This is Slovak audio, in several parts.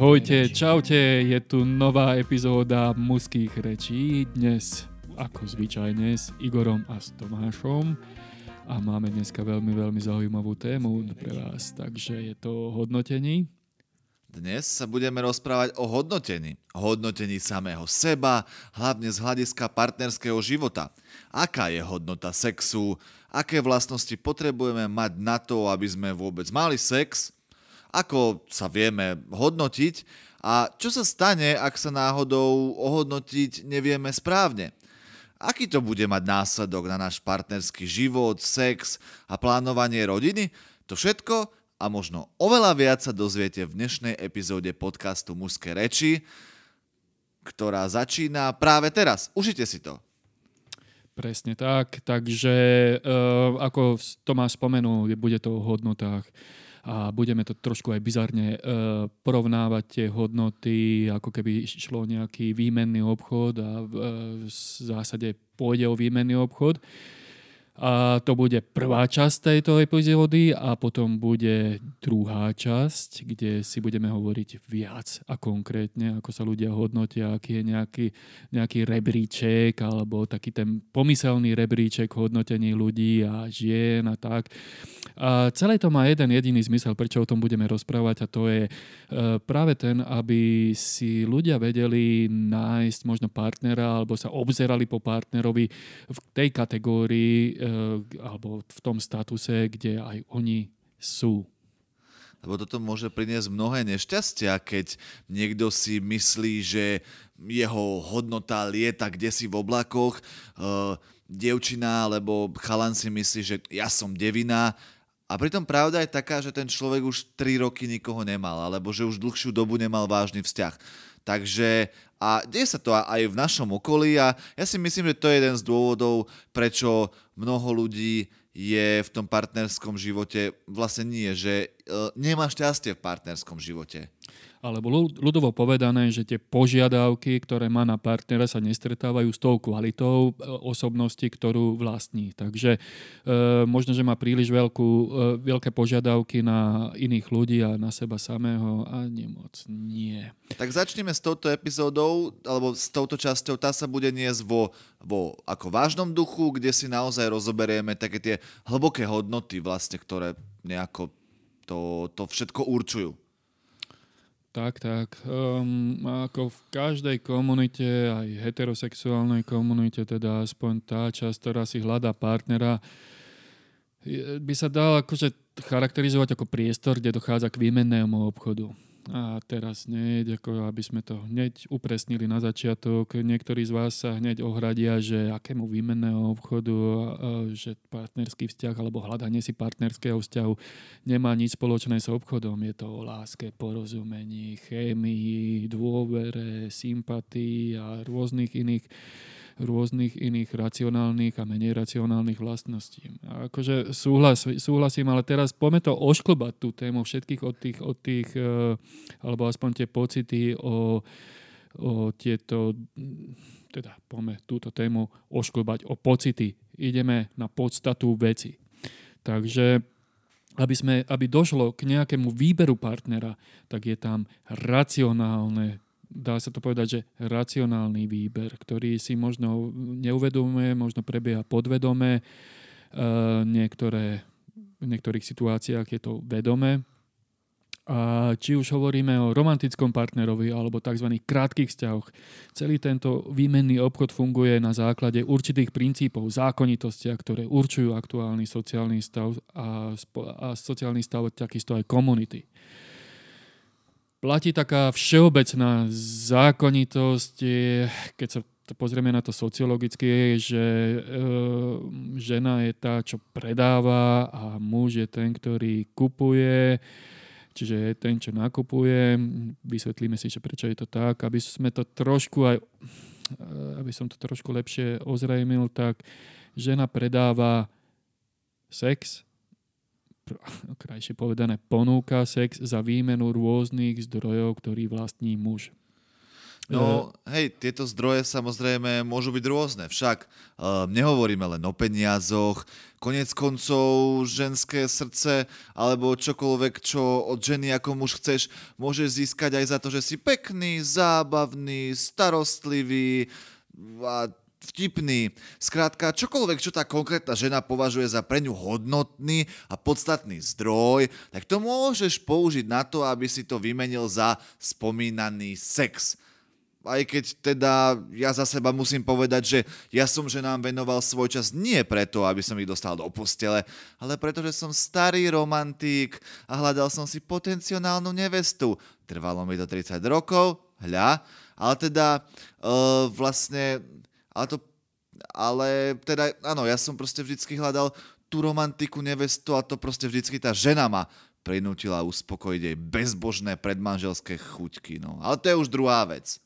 Ahojte, čaute, je tu nová epizóda mužských rečí. Dnes, ako zvyčajne, s Igorom a s Tomášom. A máme dneska veľmi, veľmi zaujímavú tému pre vás, takže je to hodnotení. Dnes sa budeme rozprávať o hodnotení. Hodnotení samého seba, hlavne z hľadiska partnerského života. Aká je hodnota sexu, aké vlastnosti potrebujeme mať na to, aby sme vôbec mali sex, ako sa vieme hodnotiť a čo sa stane, ak sa náhodou ohodnotiť nevieme správne. Aký to bude mať následok na náš partnerský život, sex a plánovanie rodiny? To všetko a možno oveľa viac sa dozviete v dnešnej epizóde podcastu Mužské reči, ktorá začína práve teraz. Užite si to. Presne tak, takže uh, ako Tomáš spomenul, bude to o hodnotách a budeme to trošku aj bizarne uh, porovnávať tie hodnoty, ako keby šlo nejaký výmenný obchod a uh, v zásade pôjde o výmenný obchod. A to bude prvá časť tejto epizódy a potom bude druhá časť, kde si budeme hovoriť viac a konkrétne, ako sa ľudia hodnotia, aký je nejaký, nejaký rebríček alebo taký ten pomyselný rebríček hodnotení ľudí a žien a tak. A celé to má jeden jediný zmysel, prečo o tom budeme rozprávať a to je e, práve ten, aby si ľudia vedeli nájsť možno partnera alebo sa obzerali po partnerovi v tej kategórii e, alebo v tom statuse, kde aj oni sú. Lebo toto môže priniesť mnohé nešťastia, keď niekto si myslí, že jeho hodnota lieta kde si v oblakoch, uh, dievčina alebo chalan si myslí, že ja som devina a pritom pravda je taká, že ten človek už 3 roky nikoho nemal, alebo že už dlhšiu dobu nemal vážny vzťah. Takže a deje sa to aj v našom okolí a ja si myslím, že to je jeden z dôvodov, prečo mnoho ľudí je v tom partnerskom živote vlastne nie, že uh, nemá šťastie v partnerskom živote alebo ľudovo povedané, že tie požiadavky, ktoré má na partnera, sa nestretávajú s tou kvalitou e, osobnosti, ktorú vlastní. Takže e, možno, že má príliš veľkú, e, veľké požiadavky na iných ľudí a na seba samého a nemoc nie. Tak začneme s touto epizódou, alebo s touto časťou. Tá sa bude niesť vo, vo ako vážnom duchu, kde si naozaj rozoberieme také tie hlboké hodnoty, vlastne, ktoré nejako to, to všetko určujú. Tak, tak. Um, ako v každej komunite, aj heterosexuálnej komunite, teda aspoň tá časť, ktorá si hľadá partnera, by sa dal akože charakterizovať ako priestor, kde dochádza k výmennému obchodu. A teraz hneď, ako aby sme to hneď upresnili na začiatok, niektorí z vás sa hneď ohradia, že akému výmenného obchodu, že partnerský vzťah alebo hľadanie si partnerského vzťahu nemá nič spoločné s obchodom. Je to o láske, porozumení, chémii, dôvere, sympatii a rôznych iných rôznych iných racionálnych a menej racionálnych vlastností. A akože súhlas, súhlasím, ale teraz poďme to ošklbať tú tému všetkých od tých, od tých eh, alebo aspoň tie pocity o, o tieto, teda poďme túto tému ošklbať o pocity. Ideme na podstatu veci. Takže aby, sme, aby došlo k nejakému výberu partnera, tak je tam racionálne dá sa to povedať, že racionálny výber, ktorý si možno neuvedomuje, možno prebieha podvedome, e, niektoré, v niektorých situáciách je to vedomé. A či už hovoríme o romantickom partnerovi alebo tzv. krátkých vzťahoch, celý tento výmenný obchod funguje na základe určitých princípov, zákonitosti, ktoré určujú aktuálny sociálny stav a, a sociálny stav takisto aj komunity platí taká všeobecná zákonitosť, keď sa pozrieme na to sociologicky, že e, žena je tá, čo predáva a muž je ten, ktorý kupuje, čiže je ten, čo nakupuje. Vysvetlíme si, že prečo je to tak, aby sme to trošku aj, aby som to trošku lepšie ozrejmil, tak žena predáva sex, krajšie povedané, ponúka sex za výmenu rôznych zdrojov, ktorý vlastní muž. No, hej, tieto zdroje samozrejme môžu byť rôzne, však uh, nehovoríme len o peniazoch, konec koncov ženské srdce alebo čokoľvek, čo od ženy ako muž chceš, môžeš získať aj za to, že si pekný, zábavný, starostlivý a vtipný. Skrátka, čokoľvek, čo tá konkrétna žena považuje za pre ňu hodnotný a podstatný zdroj, tak to môžeš použiť na to, aby si to vymenil za spomínaný sex aj keď teda ja za seba musím povedať, že ja som ženám venoval svoj čas nie preto, aby som ich dostal do postele, ale preto, že som starý romantík a hľadal som si potenciálnu nevestu. Trvalo mi to 30 rokov, hľa, ale teda uh, vlastne, ale to, ale teda, áno, ja som proste vždycky hľadal tú romantiku nevestu a to proste vždycky tá žena ma prinútila uspokojiť jej bezbožné predmanželské chuťky. No. Ale to je už druhá vec.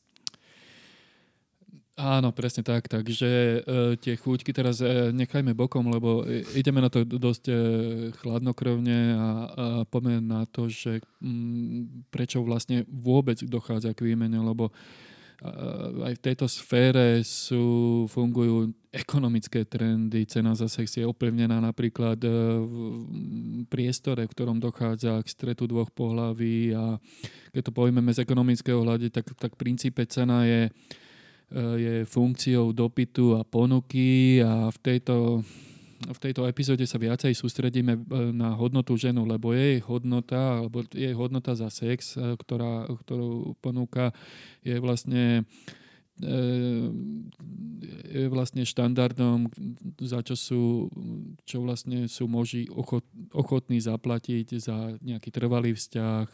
Áno, presne tak. Takže e, tie chúťky teraz e, nechajme bokom, lebo ideme na to dosť e, chladnokrvne a, a poďme na to, že m, mm, prečo vlastne vôbec dochádza k výmene, lebo aj v tejto sfére sú, fungujú ekonomické trendy. Cena za sex je ovplyvnená napríklad e, v priestore, v ktorom dochádza k stretu dvoch pohlaví a keď to povieme z ekonomického hľadu, tak, tak v princípe cena je Eh, je funkciou dopytu a ponuky a v tejto, v tejto epizóde sa viacej sústredíme eh, na hodnotu ženu, lebo jej hodnota, alebo jej hodnota za sex, eh, ktorá, ktorú ponúka, je vlastne je vlastne štandardom, za čo sú, čo vlastne sú muži ochot, ochotní zaplatiť za nejaký trvalý vzťah,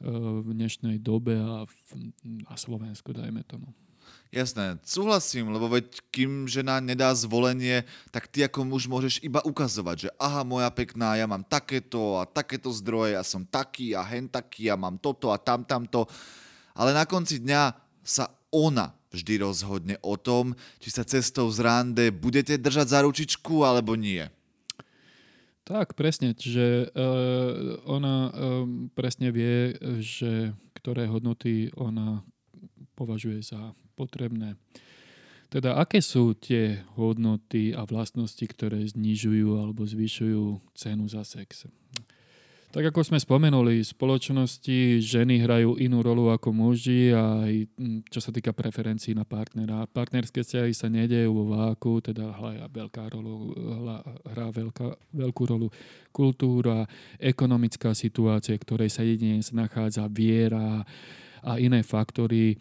v dnešnej dobe a v, na Slovensku, dajme tomu. Jasné, súhlasím, lebo veď kým žena nedá zvolenie, tak ty ako muž môžeš iba ukazovať, že aha, moja pekná, ja mám takéto a takéto zdroje, ja som taký a hen taký a mám toto a tam tamto. Ale na konci dňa sa ona vždy rozhodne o tom, či sa cestou z rande budete držať za ručičku alebo nie. Tak, presne. Čiže uh, ona um, presne vie, že ktoré hodnoty ona považuje za potrebné. Teda aké sú tie hodnoty a vlastnosti, ktoré znižujú alebo zvyšujú cenu za sex? Tak ako sme spomenuli, v spoločnosti ženy hrajú inú rolu ako muži a aj hm, čo sa týka preferencií na partnera. Partnerské vzťahy sa nedejú vo váku, teda hrá veľká rolu, hrá veľká, veľkú rolu kultúra, ekonomická situácia, ktorej sa jedine nachádza viera a iné faktory,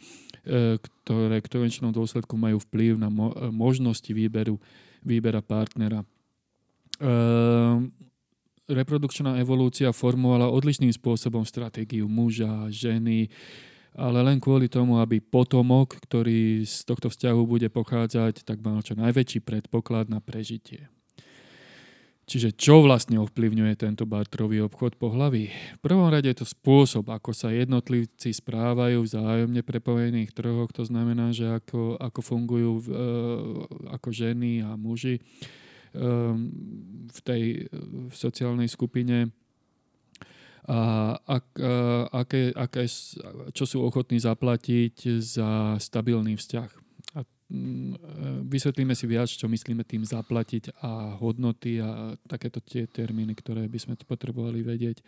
ktoré k konečnom dôsledku majú vplyv na možnosti výberu, výbera partnera. Ehm, reprodukčná evolúcia formovala odlišným spôsobom stratégiu muža, ženy, ale len kvôli tomu, aby potomok, ktorý z tohto vzťahu bude pochádzať, tak mal čo najväčší predpoklad na prežitie. Čiže čo vlastne ovplyvňuje tento bartrový obchod po hlavy? V prvom rade je to spôsob, ako sa jednotlivci správajú v zájomne prepojených trhoch, to znamená, že ako, ako fungujú e, ako ženy a muži Ehm, v tej v sociálnej skupine a ak, aké, aké, čo sú ochotní zaplatiť za stabilný vzťah. Mm, vysvetlíme si viac, čo myslíme tým zaplatiť a hodnoty a takéto tie termíny, ktoré by sme potrebovali vedieť.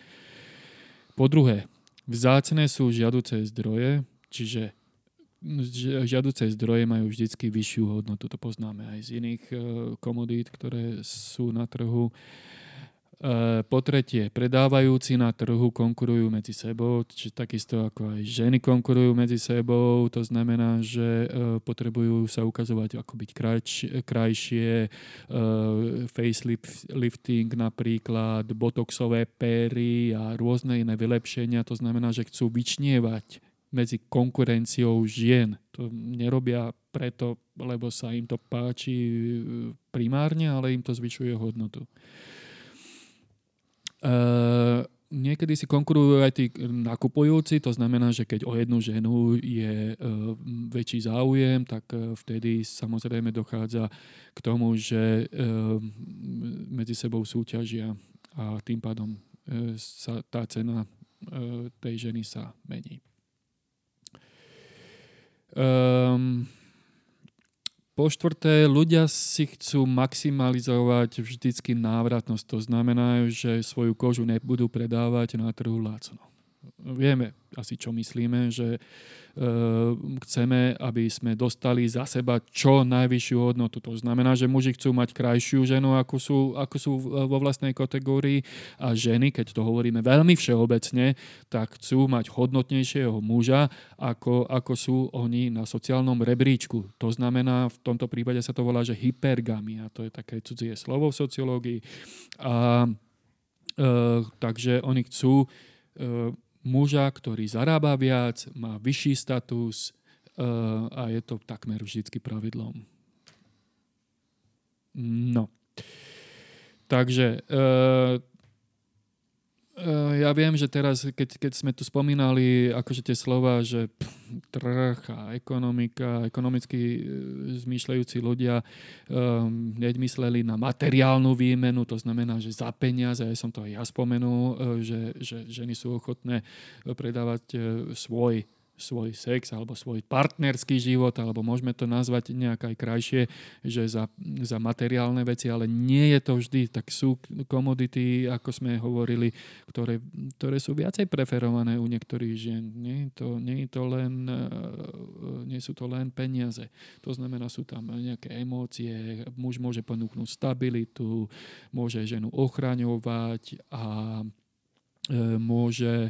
Po druhé, vzácne sú žiaduce zdroje, čiže žiaduce zdroje majú vždy vyššiu hodnotu. To poznáme aj z iných e, komodít, ktoré sú na trhu. E, po tretie, predávajúci na trhu konkurujú medzi sebou, čiže takisto ako aj ženy konkurujú medzi sebou, to znamená, že e, potrebujú sa ukazovať ako byť krajšie, krajšie facelifting napríklad, botoxové péry a rôzne iné vylepšenia, to znamená, že chcú vyčnievať medzi konkurenciou žien. To nerobia preto, lebo sa im to páči e, primárne, ale im to zvyšuje hodnotu. E, niekedy si konkurujú aj tí nakupujúci, to znamená, že keď o jednu ženu je e, väčší záujem, tak e, vtedy samozrejme dochádza k tomu, že e, medzi sebou súťažia a tým pádom e, sa tá cena e, tej ženy sa mení. Um, po štvrté, ľudia si chcú maximalizovať vždycky návratnosť. To znamená, že svoju kožu nebudú predávať na trhu lacno. Vieme asi, čo myslíme, že Ehm, chceme, aby sme dostali za seba čo najvyššiu hodnotu. To znamená, že muži chcú mať krajšiu ženu, ako sú, ako sú vo vlastnej kategórii a ženy, keď to hovoríme veľmi všeobecne, tak chcú mať hodnotnejšieho muža, ako, ako sú oni na sociálnom rebríčku. To znamená, v tomto prípade sa to volá, že hypergamia. To je také cudzie slovo v sociológii. A, e, takže oni chcú e, muža, ktorý zarába viac, má vyšší status uh, a je to takmer vždycky pravidlom. No. Takže uh, ja viem, že teraz, keď, keď sme tu spomínali akože tie slova, že pff, trh a ekonomika, ekonomicky e, zmýšľajúci ľudia um, mysleli na materiálnu výmenu, to znamená, že za peniaze, ja som to aj ja spomenul, že, že ženy sú ochotné predávať svoj svoj sex alebo svoj partnerský život, alebo môžeme to nazvať nejak aj krajšie, že za, za materiálne veci, ale nie je to vždy. Tak sú komodity, ako sme hovorili, ktoré, ktoré sú viacej preferované u niektorých žien. Nie, to, nie, to len, eh, nie sú to len peniaze. To znamená, sú tam nejaké emócie, muž môže ponúknuť stabilitu, môže ženu ochraňovať a eh, môže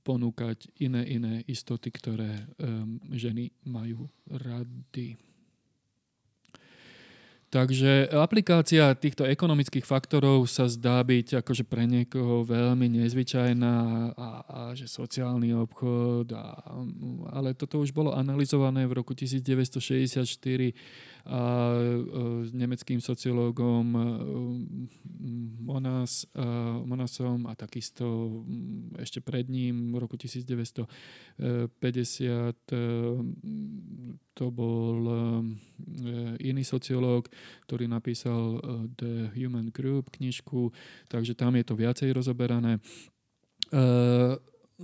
ponúkať iné, iné istoty, ktoré ehm, ženy majú rady. Takže aplikácia týchto ekonomických faktorov sa zdá byť akože pre niekoho veľmi nezvyčajná a, a že sociálny obchod, a, ale toto už bolo analyzované v roku 1964 a, s nemeckým sociológom Monas, Monasom a takisto ešte pred ním v roku 1950 to bol iný sociológ, ktorý napísal The Human Group knižku, takže tam je to viacej rozoberané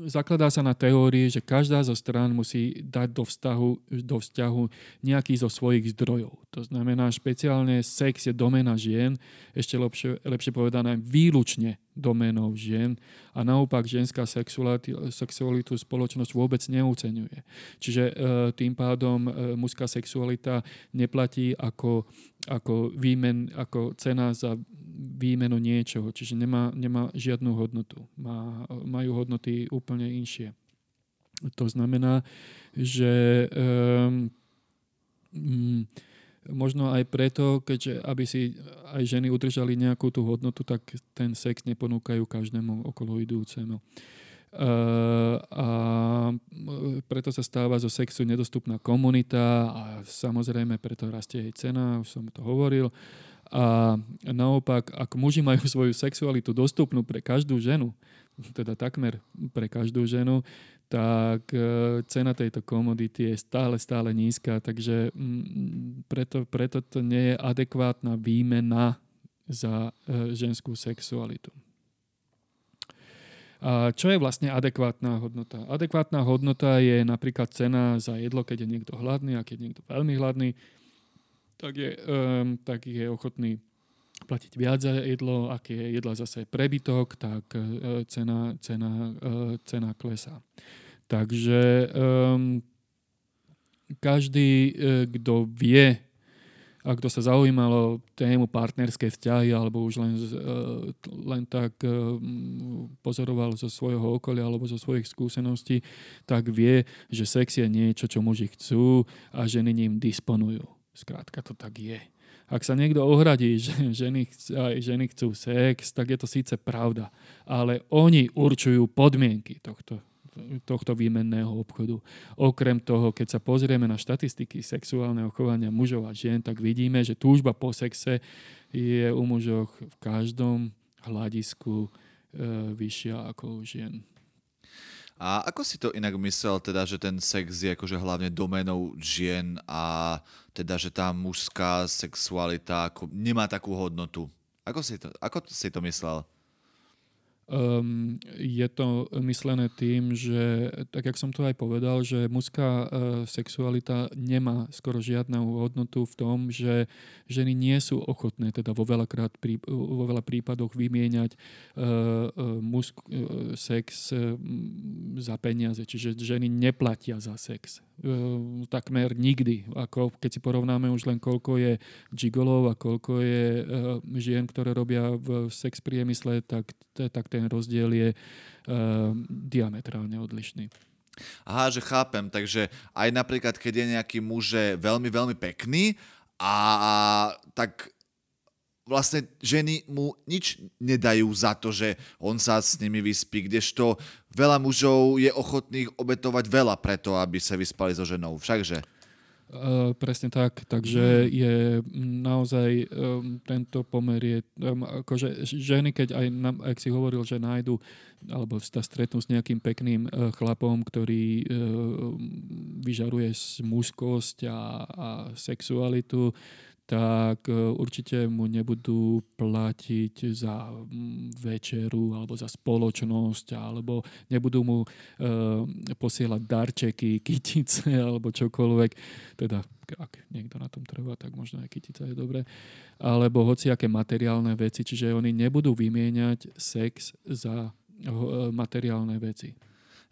zakladá sa na teórii, že každá zo strán musí dať do vzťahu, do vzťahu nejaký zo svojich zdrojov. To znamená, špeciálne sex je domena žien, ešte lepšie, lepšie povedané výlučne doménou žien a naopak ženská sexualitu spoločnosť vôbec neoceňuje. Čiže e, tým pádom e, mužská sexualita neplatí ako, ako, výmen, ako cena za výmenu niečoho, čiže nemá, nemá žiadnu hodnotu. Má, majú hodnoty úplne inšie. To znamená, že um, možno aj preto, keďže aby si aj ženy udržali nejakú tú hodnotu, tak ten sex neponúkajú každému okolo idúcemu. Uh, a preto sa stáva zo sexu nedostupná komunita a samozrejme preto rastie jej cena, už som to hovoril. A naopak, ak muži majú svoju sexualitu dostupnú pre každú ženu, teda takmer pre každú ženu, tak e, cena tejto komodity je stále, stále nízka, takže mm, preto, preto to nie je adekvátna výmena za e, ženskú sexualitu. A čo je vlastne adekvátna hodnota? Adekvátna hodnota je napríklad cena za jedlo, keď je niekto hladný a keď je niekto veľmi hladný, tak je, um, tak je ochotný platiť viac za jedlo, ak je jedla zase prebytok, tak uh, cena, cena, uh, cena klesá. Takže um, každý, uh, kto vie, a kto sa zaujímalo tému partnerské vzťahy alebo už len, len tak pozoroval zo svojho okolia alebo zo svojich skúseností, tak vie, že sex je niečo, čo muži chcú a ženy ním disponujú. Skrátka to tak je. Ak sa niekto ohradí, že ženy, aj ženy chcú sex, tak je to síce pravda. Ale oni určujú podmienky tohto tohto výmenného obchodu. Okrem toho, keď sa pozrieme na štatistiky sexuálneho chovania mužov a žien, tak vidíme, že túžba po sexe je u mužov v každom hľadisku e, vyššia ako u žien. A ako si to inak myslel, teda, že ten sex je akože hlavne domenou žien a teda, že tá mužská sexualita ako nemá takú hodnotu? Ako si to, ako si to myslel? Um, je to myslené tým, že, tak jak som to aj povedal, že mužská uh, sexualita nemá skoro žiadnu hodnotu v tom, že ženy nie sú ochotné teda vo, veľakrát, prí, vo veľa prípadoch vymieňať uh, uh, musk, uh, sex uh, za peniaze. Čiže ženy neplatia za sex. Uh, takmer nikdy. Ako keď si porovnáme už len koľko je gigolov a koľko je uh, žien, ktoré robia v sex priemysle, tak, tak ten rozdiel je uh, diametrálne odlišný. Aha, že chápem, takže aj napríklad, keď je nejaký muž veľmi, veľmi pekný a tak vlastne ženy mu nič nedajú za to, že on sa s nimi vyspí, kdežto veľa mužov je ochotných obetovať veľa preto, aby sa vyspali so ženou. Všakže? Uh, presne tak, takže mhm. je naozaj um, tento pomer je, um, akože ženy, keď aj, ak si hovoril, že nájdu alebo sa stretnú s nejakým pekným uh, chlapom, ktorý uh, vyžaruje mužskosť a, a sexualitu, tak e, určite mu nebudú platiť za večeru alebo za spoločnosť, alebo nebudú mu e, posielať darčeky, kytice alebo čokoľvek. Teda, ak niekto na tom trvá, tak možno aj kytica je dobré. Alebo hociaké materiálne veci, čiže oni nebudú vymieňať sex za e, materiálne veci.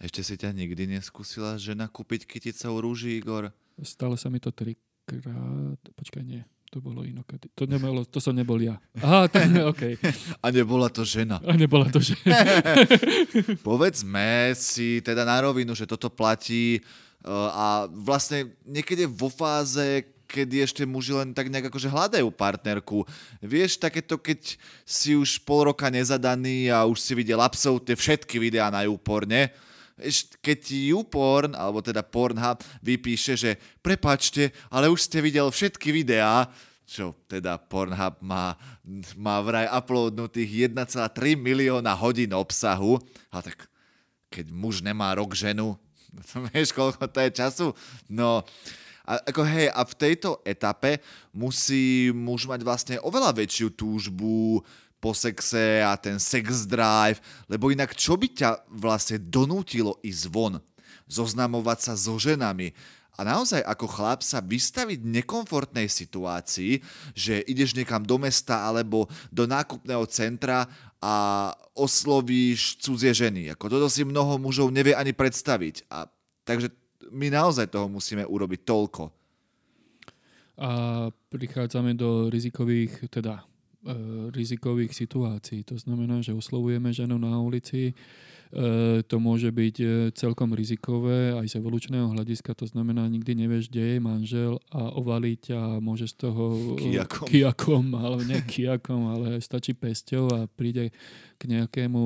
Ešte si ťa nikdy neskúsila žena kúpiť kyticou rúži, Igor? Stalo sa mi to trikrát. Počkaj, nie. To bolo inokedy. To, nemalo, to som nebol ja. Aha, to, okay. A nebola to žena. A nebola to žena. Povedzme si teda na rovinu, že toto platí uh, a vlastne niekedy vo fáze, kedy ešte muži len tak nejak akože hľadajú partnerku. Vieš, takéto, keď si už pol roka nezadaný a už si videl absolútne všetky videá na YouPorne, keď ti YouPorn, alebo teda Pornhub, vypíše, že prepačte, ale už ste videl všetky videá, čo teda Pornhub má, má vraj uploadnutých 1,3 milióna hodín obsahu, a tak keď muž nemá rok ženu, vieš, koľko to je času? No, a, ako hej, a v tejto etape musí muž mať vlastne oveľa väčšiu túžbu po sexe a ten sex drive, lebo inak čo by ťa vlastne donútilo ísť von, zoznamovať sa so ženami a naozaj ako chlap sa vystaviť nekomfortnej situácii, že ideš niekam do mesta alebo do nákupného centra a oslovíš cudzie ženy. Ako toto si mnoho mužov nevie ani predstaviť. A, takže my naozaj toho musíme urobiť toľko. A prichádzame do rizikových, teda E, rizikových situácií. To znamená, že oslovujeme ženu na ulici, to môže byť e, celkom rizikové aj z evolučného hľadiska, to znamená, nikdy nevieš, kde je manžel a ovaliť a môže z toho kijakom, kijakom ale nie kijakom, ale stačí pesťou a príde k nejakému,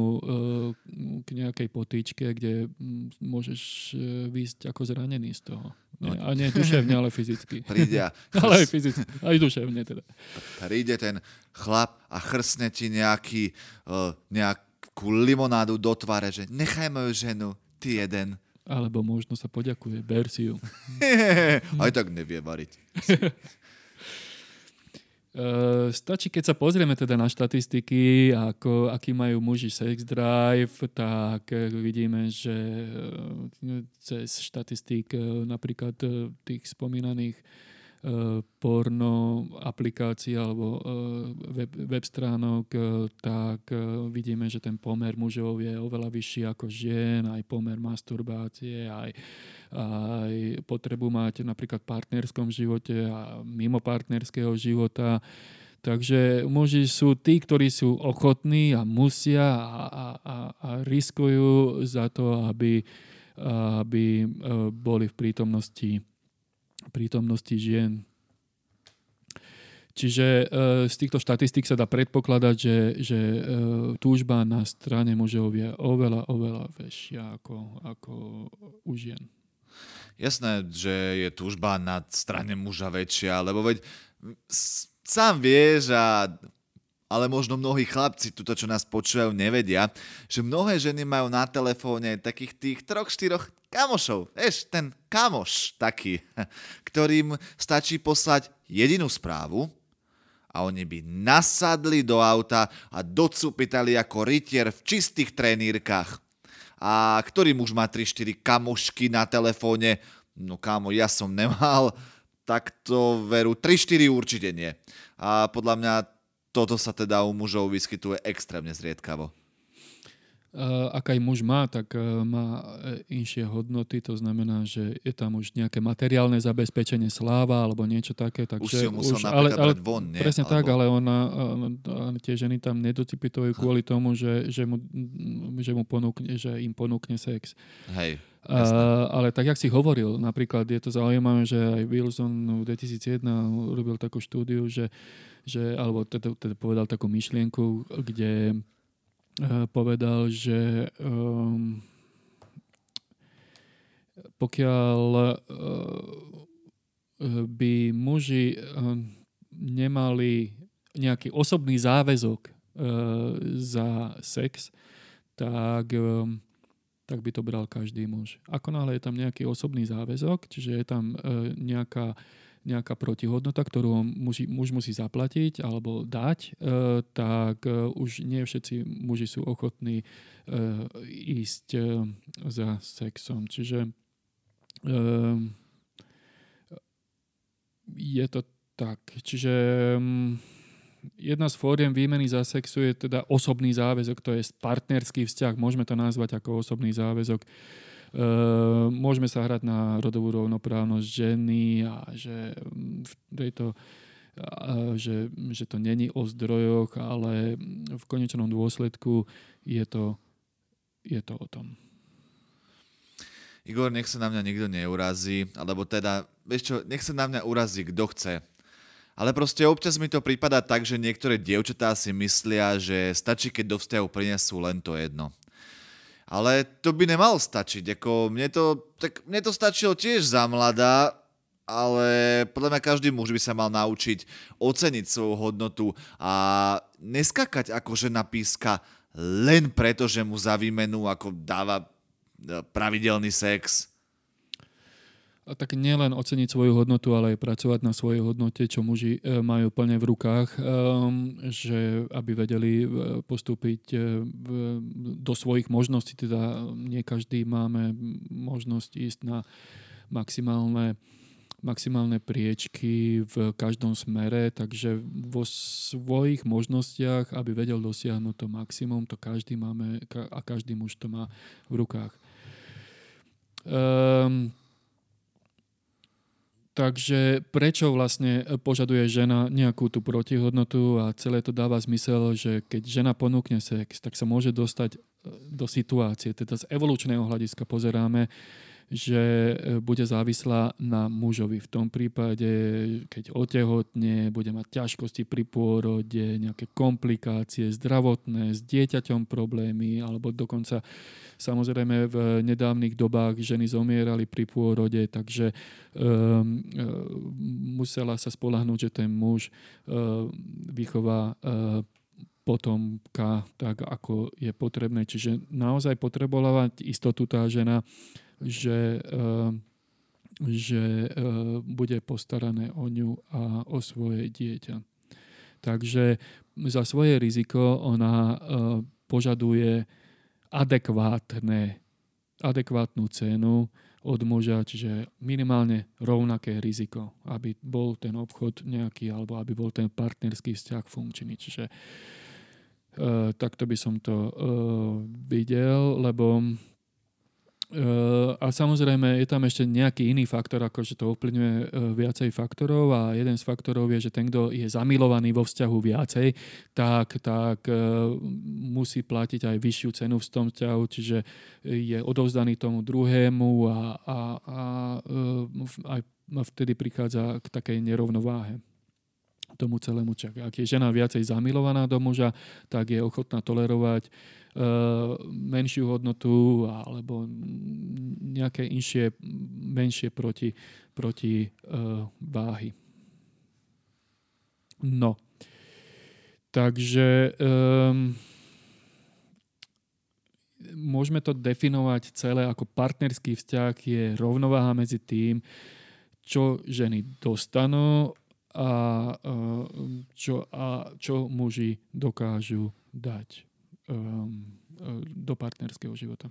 k nejakej potýčke, kde môžeš výjsť ako zranený z toho. Nie, a nie duševne, ale fyzicky. Príde a... ale aj fyzicky, aj duševne teda. Príde ten chlap a chrsne ti nejaký, uh, nejakú limonádu do tváre, že nechaj moju ženu, ty jeden. Alebo možno sa poďakuje, ber si ju. aj tak nevie variť. Uh, stačí, keď sa pozrieme teda na štatistiky, ako, aký majú muži sex drive, tak vidíme, že uh, cez štatistík napríklad tých spomínaných porno aplikácií alebo web, web stránok, tak vidíme, že ten pomer mužov je oveľa vyšší ako žien, aj pomer masturbácie, aj aj potrebu mať napríklad v partnerskom živote a mimo partnerského života. Takže muži sú tí, ktorí sú ochotní a musia a, a, a, a riskujú za to, aby, aby boli v prítomnosti, prítomnosti žien. Čiže e, z týchto štatistík sa dá predpokladať, že, že e, túžba na strane mužov je oveľa, oveľa väčšia ako, ako u žien. Jasné, že je túžba na strane muža väčšia, lebo veď sám vieš a ale možno mnohí chlapci, tuto čo nás počúvajú, nevedia, že mnohé ženy majú na telefóne takých tých troch, štyroch kamošov. Vieš, ten kamoš taký, ktorým stačí poslať jedinú správu a oni by nasadli do auta a docupitali ako rytier v čistých trenírkach. A ktorý muž má 3-4 kamošky na telefóne? No kámo, ja som nemal, tak to veru 3-4 určite nie. A podľa mňa toto sa teda u mužov vyskytuje extrémne zriedkavo. Ak aj muž má, tak eh, má eh, inšie hodnoty, to znamená, že je tam už nejaké materiálne zabezpečenie sláva alebo niečo také. Takže už si musel už, ale, ale, von, nie? Presne alebo... tak, ale ona, tie ženy tam nedocipitujú kvôli tomu, že, že, mu, že, mu ponúkne, že im ponúkne sex. Hej. Uh, ale tak, jak si hovoril, napríklad je to zaujímavé, že aj Wilson v 2001 robil takú štúdiu, že, že alebo teda, teda povedal takú myšlienku, kde Eh, povedal, že um, pokiaľ uh, by muži uh, nemali nejaký osobný záväzok za sex, tak, tak by to bral každý muž. Ako náhle je tam nejaký osobný záväzok, čiže je tam nejaká nejaká protihodnota, ktorú muži, muž musí zaplatiť alebo dať, e, tak e, už nie všetci muži sú ochotní e, ísť za sexom. Čiže je to tak. Čiže jedna z fóriem výmeny za sexu je teda osobný záväzok, to je partnerský vzťah, môžeme to nazvať ako osobný záväzok. Ehm, môžeme sa hrať na rodovú rovnoprávnosť ženy a že v tejto že, že to není o zdrojoch, ale v konečnom dôsledku je to, je to o tom. Igor, nech sa na mňa nikto neurazí, alebo teda, vieš čo, nech sa na mňa urazí, kto chce. Ale proste občas mi to prípada tak, že niektoré dievčatá si myslia, že stačí, keď do vzťahu prinesú len to jedno. Ale to by nemalo stačiť. Ako mne, to, tak mne to stačilo tiež za mladá, ale podľa mňa každý muž by sa mal naučiť oceniť svoju hodnotu a neskakať ako žena píska len preto, že mu za výmenu ako dáva e, pravidelný sex. Tak nielen oceniť svoju hodnotu, ale aj pracovať na svojej hodnote, čo muži e, majú plne v rukách, ehm, že aby vedeli e, postúpiť e, do svojich možností, teda nie každý máme možnosť ísť na maximálne maximálne priečky v každom smere, takže vo svojich možnostiach, aby vedel dosiahnuť to maximum, to každý máme a každý muž to má v rukách. Um, Takže prečo vlastne požaduje žena nejakú tú protihodnotu a celé to dáva zmysel, že keď žena ponúkne sex, tak sa môže dostať e, do situácie, teda z evolučného hľadiska pozeráme, že e, bude závislá na mužovi. V tom prípade, keď otehotne, bude mať ťažkosti pri pôrode, nejaké komplikácie zdravotné, s dieťaťom problémy, alebo dokonca samozrejme v nedávnych dobách ženy zomierali pri pôrode, takže um, musela sa spolahnúť, že ten muž um, vychová um, potomka tak, ako je potrebné. Čiže naozaj potrebovať istotu tá žena, že, eh, že eh, bude postarané o ňu a o svoje dieťa. Takže za svoje riziko ona eh, požaduje adekvátne, adekvátnu cenu od muža, čiže minimálne rovnaké riziko, aby bol ten obchod nejaký, alebo aby bol ten partnerský vzťah funkčný. Čiže uh, takto by som to uh, videl, lebo Uh, a samozrejme je tam ešte nejaký iný faktor, ako že to ovplyvňuje uh, viacej faktorov a jeden z faktorov je, že ten, kto je zamilovaný vo vzťahu viacej, tak, tak uh, musí platiť aj vyššiu cenu v tom vzťahu, čiže je odovzdaný tomu druhému a, a, a aj vtedy prichádza k takej nerovnováhe tomu celému čak. Ak je žena viacej zamilovaná do muža, tak je ochotná tolerovať uh, menšiu hodnotu alebo nejaké inšie, menšie proti, proti uh, váhy. No. Takže um, môžeme to definovať celé ako partnerský vzťah je rovnováha medzi tým, čo ženy dostanú a čo, a čo muži dokážu dať do partnerského života.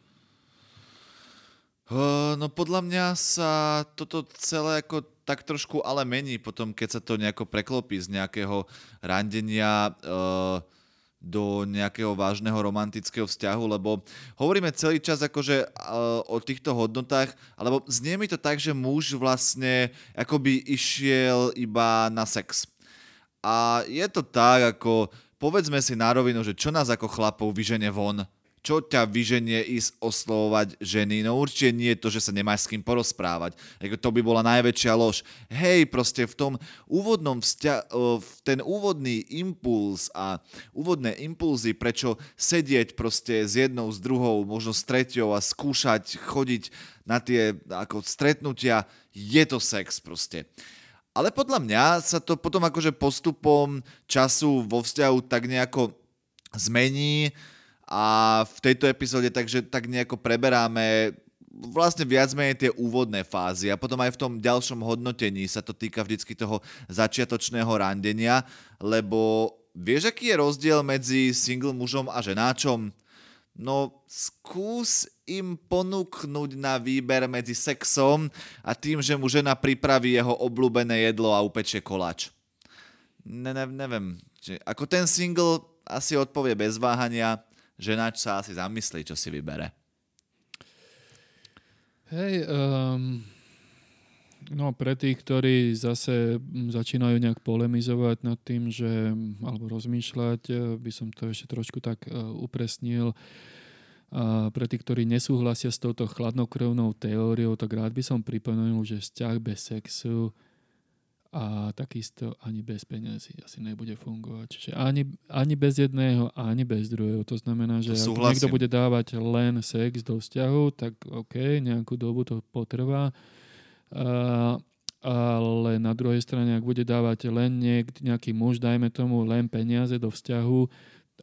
No podľa mňa sa toto celé ako tak trošku ale mení potom, keď sa to nejako preklopí z nejakého randenia uh, do nejakého vážneho romantického vzťahu, lebo hovoríme celý čas akože uh, o týchto hodnotách, alebo znie mi to tak, že muž vlastne akoby išiel iba na sex. A je to tak, ako povedzme si na rovinu, že čo nás ako chlapov vyžene von čo ťa vyženie ísť oslovovať ženy? No určite nie je to, že sa nemáš s kým porozprávať. Jako to by bola najväčšia lož. Hej, proste v tom úvodnom vzťa- v ten úvodný impuls a úvodné impulzy, prečo sedieť proste s jednou, s druhou, možno s treťou a skúšať chodiť na tie ako stretnutia, je to sex proste. Ale podľa mňa sa to potom akože postupom času vo vzťahu tak nejako zmení a v tejto epizóde takže tak nejako preberáme vlastne viac menej tie úvodné fázy a potom aj v tom ďalšom hodnotení sa to týka vždycky toho začiatočného randenia, lebo vieš, aký je rozdiel medzi single mužom a ženáčom? No, skús im ponúknuť na výber medzi sexom a tým, že mu žena pripraví jeho obľúbené jedlo a upečie koláč. Ne, ne, neviem. Ako ten single asi odpovie bez váhania, ženač sa asi zamyslí, čo si vybere. Hej, um, no pre tých, ktorí zase začínajú nejak polemizovať nad tým, že, alebo rozmýšľať, eh, by som to ešte trošku tak uh, upresnil. A pre tých, ktorí nesúhlasia s touto chladnokrvnou teóriou, tak rád by som pripomenul, že vzťah bez sexu a takisto ani bez peniazy asi nebude fungovať. Čiže ani, ani bez jedného, ani bez druhého. To znamená, že to ak niekto bude dávať len sex do vzťahu, tak OK, nejakú dobu to potrvá. Ale na druhej strane, ak bude dávať len niek- nejaký muž, dajme tomu len peniaze do vzťahu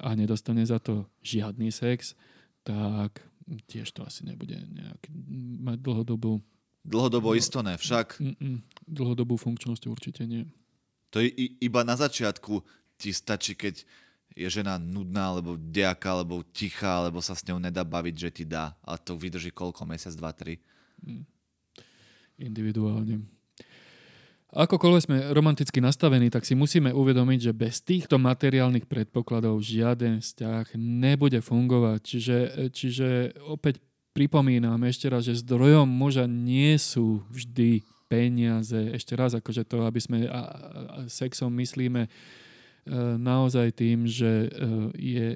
a nedostane za to žiadny sex, tak tiež to asi nebude nejak mať dlhodobú Dlhodobo isto ne, však. Mm-mm, dlhodobú funkčnosť určite nie. To je iba na začiatku ti stačí, keď je žena nudná, alebo diaka, alebo tichá, alebo sa s ňou nedá baviť, že ti dá. A to vydrží koľko? Mesiac, dva, tri? Mm. Individuálne. Akokoľvek sme romanticky nastavení, tak si musíme uvedomiť, že bez týchto materiálnych predpokladov žiaden vzťah nebude fungovať. Čiže, čiže opäť pripomínam ešte raz, že zdrojom muža nie sú vždy peniaze. Ešte raz, akože to, aby sme a, a, sexom myslíme e, naozaj tým, že, e, je,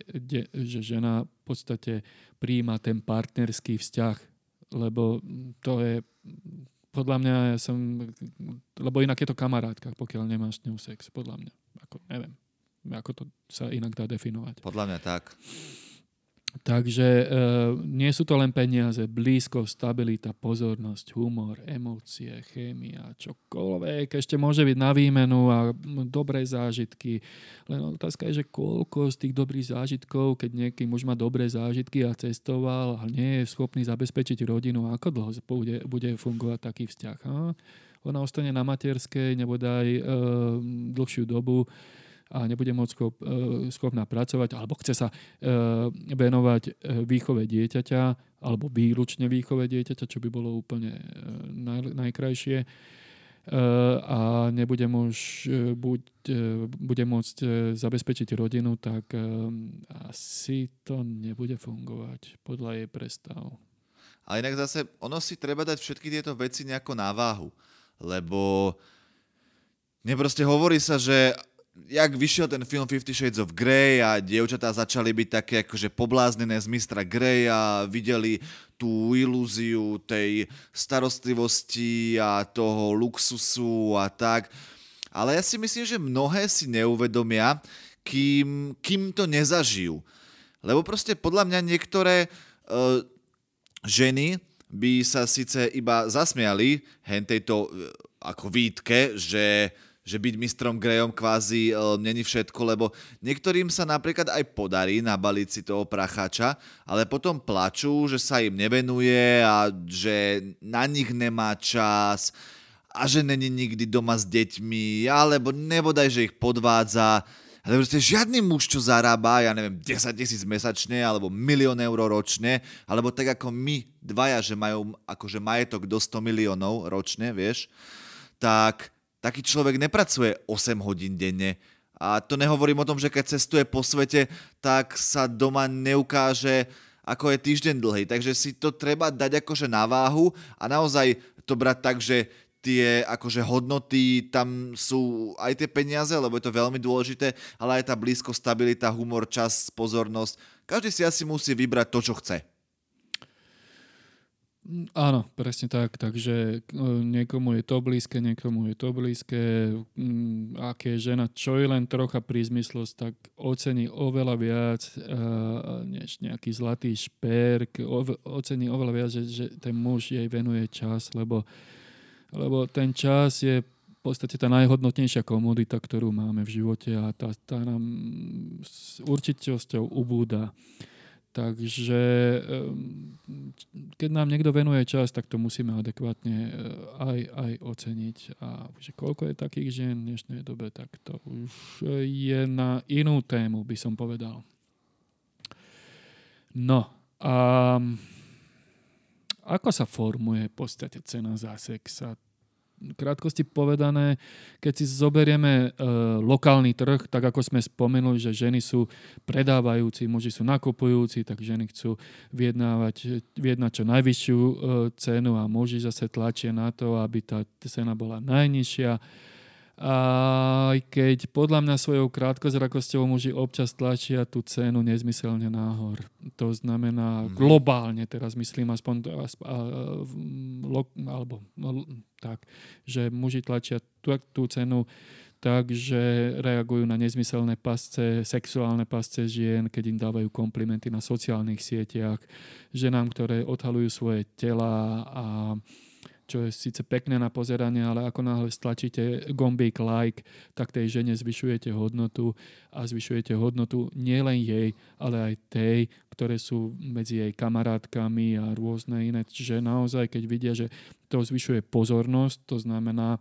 že žena v podstate príjma ten partnerský vzťah, lebo to je podľa mňa ja som, lebo inak je to kamarátka, pokiaľ nemáš s ňou sex, podľa mňa. Ako, neviem, ako to sa inak dá definovať. Podľa mňa tak. Takže e, nie sú to len peniaze, blízko, stabilita, pozornosť, humor, emócie, chémia, čokoľvek. Ešte môže byť na výmenu a dobré zážitky. Len otázka je, že koľko z tých dobrých zážitkov, keď nejaký muž má dobré zážitky a cestoval a nie je schopný zabezpečiť rodinu, ako dlho bude, bude fungovať taký vzťah. Ha? Ona ostane na materskej, nebude aj e, dlhšiu dobu a nebude môcť schop, e, schopná pracovať alebo chce sa e, venovať e, výchove dieťaťa alebo výlučne výchove dieťaťa, čo by bolo úplne naj, najkrajšie a nebude muž buď, bude môcť zabezpečiť rodinu, tak asi to nebude fungovať podľa jej predstav. A inak zase, ono si treba dať všetky tieto veci nejako na váhu, lebo neproste hovorí sa, že jak vyšiel ten film Fifty Shades of Grey a dievčatá začali byť také akože pobláznené z mistra Greya, videli tú ilúziu tej starostlivosti a toho luxusu a tak. Ale ja si myslím, že mnohé si neuvedomia, kým, kým to nezažijú. Lebo proste podľa mňa niektoré uh, ženy by sa síce iba zasmiali hentejto uh, ako výtke, že že byť mistrom Grejom kvázi e, není všetko, lebo niektorým sa napríklad aj podarí nabaliť si toho prachača, ale potom plačú, že sa im nevenuje a že na nich nemá čas a že není nikdy doma s deťmi, alebo nebodaj, že ich podvádza, ale proste žiadny muž, čo zarába, ja neviem, 10 tisíc mesačne, alebo milión eur ročne, alebo tak ako my dvaja, že majú akože majetok do 100 miliónov ročne, vieš, tak taký človek nepracuje 8 hodín denne. A to nehovorím o tom, že keď cestuje po svete, tak sa doma neukáže, ako je týždeň dlhý. Takže si to treba dať akože na váhu a naozaj to brať tak, že tie akože hodnoty, tam sú aj tie peniaze, lebo je to veľmi dôležité, ale aj tá blízko, stabilita, humor, čas, pozornosť. Každý si asi musí vybrať to, čo chce. Áno, presne tak. Takže e, niekomu je to blízke, niekomu je to blízke. Mm, ak je žena čo je len trocha prízmyslosť, tak ocení oveľa viac e, než nejaký zlatý šperk. Ocení oveľa viac, že, že ten muž jej venuje čas, lebo lebo ten čas je v podstate tá najhodnotnejšia komodita, ktorú máme v živote a tá, tá nám s určitosťou ubúda. Takže keď nám niekto venuje čas, tak to musíme adekvátne eh, aj, aj oceniť. A že koľko je takých žien v dnešnej dobe, tak to už je na inú tému, by som povedal. No a ako sa formuje v podstate cena za sex? A krátkosti povedané, keď si zoberieme e, lokálny trh, tak ako sme spomenuli, že ženy sú predávajúci, muži sú nakupujúci, tak ženy chcú vyjednávať, vyjednať čo najvyššiu e, cenu a muži zase tlačia na to, aby tá cena bola najnižšia aj keď podľa mňa svojou krátkozrakosťou muži občas tlačia tú cenu nezmyselne náhor. To znamená mm. globálne, teraz myslím aspoň a, a, lo, alebo tak, že muži tlačia tú, tú cenu tak, že reagujú na nezmyselné pasce, sexuálne pasce žien, keď im dávajú komplimenty na sociálnych sieťach, ženám, ktoré odhalujú svoje tela a čo je síce pekné na pozeranie, ale ako náhle stlačíte gombík like, tak tej žene zvyšujete hodnotu a zvyšujete hodnotu nielen jej, ale aj tej, ktoré sú medzi jej kamarátkami a rôzne iné. Čiže naozaj, keď vidia, že to zvyšuje pozornosť, to znamená,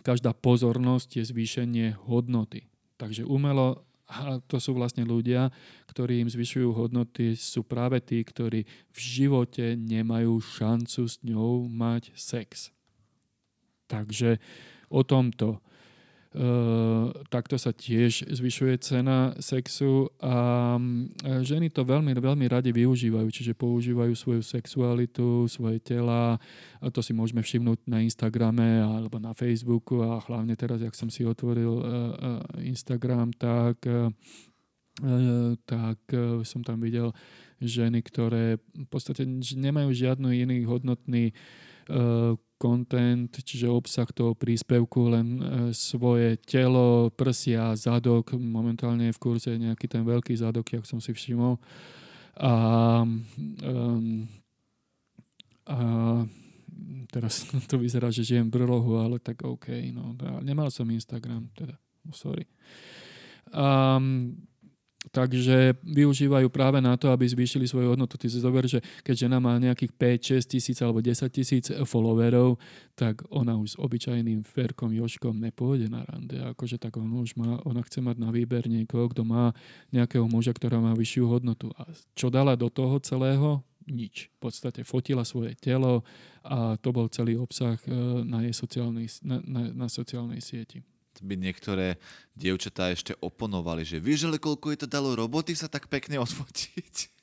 každá pozornosť je zvýšenie hodnoty. Takže umelo a to sú vlastne ľudia, ktorí im zvyšujú hodnoty, sú práve tí, ktorí v živote nemajú šancu s ňou mať sex. Takže o tomto. E, takto sa tiež zvyšuje cena sexu a e, ženy to veľmi, veľmi radi využívajú, čiže používajú svoju sexualitu, svoje tela a to si môžeme všimnúť na Instagrame alebo na Facebooku a hlavne teraz, jak som si otvoril e, Instagram, tak tak som tam videl ženy, ktoré v podstate nemajú žiadny iný hodnotný content, čiže obsah toho príspevku, len e, svoje telo, prsia, zadok. Momentálne je v kurze nejaký ten veľký zadok, jak som si všimol. A, um, a teraz to vyzerá, že žijem v brlohu, ale tak OK. No, nemal som Instagram, teda, sorry. Um, Takže využívajú práve na to, aby zvýšili svoju hodnotu. Ty si zober, že keď žena má nejakých 5, 6 tisíc alebo 10 tisíc followerov, tak ona už s obyčajným Ferkom Joškom nepôjde na rande. Akože tak on už má, ona chce mať na výber niekoho, kto má nejakého muža, ktorá má vyššiu hodnotu. A čo dala do toho celého? Nič. V podstate fotila svoje telo a to bol celý obsah eh, na jej sociálnej, na, na, na sociálnej sieti by niektoré dievčatá ešte oponovali, že vieš, ale koľko je to dalo roboty sa tak pekne odfotiť.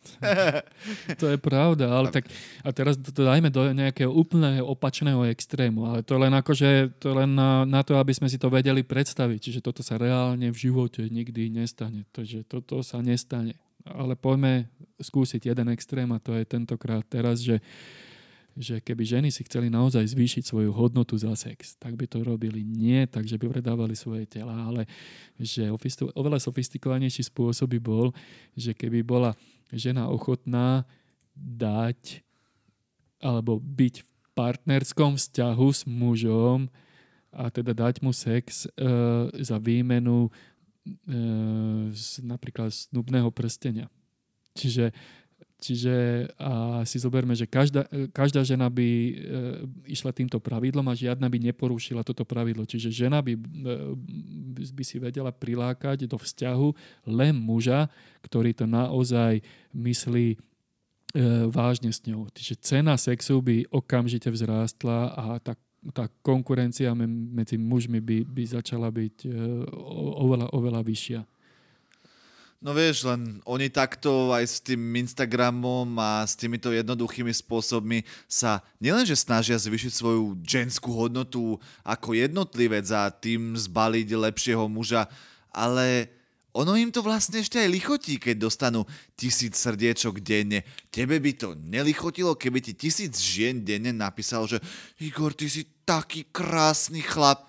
to je pravda, ale tak a teraz to, dajme do nejakého úplného opačného extrému, ale to len akože, to len na, na to, aby sme si to vedeli predstaviť, čiže toto sa reálne v živote nikdy nestane, takže toto sa nestane. Ale poďme skúsiť jeden extrém a to je tentokrát teraz, že že keby ženy si chceli naozaj zvýšiť svoju hodnotu za sex, tak by to robili nie, takže by predávali svoje tela, ale že oveľa sofistikovanejší spôsob by bol, že keby bola žena ochotná dať alebo byť v partnerskom vzťahu s mužom a teda dať mu sex e, za výmenu e, z, napríklad snubného prstenia. Čiže Čiže a si zoberme, že každá, každá žena by e, išla týmto pravidlom a žiadna by neporušila toto pravidlo. Čiže žena by, e, by si vedela prilákať do vzťahu len muža, ktorý to naozaj myslí e, vážne s ňou. Čiže cena sexu by okamžite vzrástla a tá, tá konkurencia medzi mužmi by, by začala byť e, oveľa, oveľa vyššia. No vieš, len oni takto aj s tým Instagramom a s týmito jednoduchými spôsobmi sa nielenže snažia zvyšiť svoju ženskú hodnotu ako jednotlivec a tým zbaliť lepšieho muža, ale ono im to vlastne ešte aj lichotí, keď dostanú tisíc srdiečok denne. Tebe by to nelichotilo, keby ti tisíc žien denne napísal, že Igor, ty si taký krásny chlap.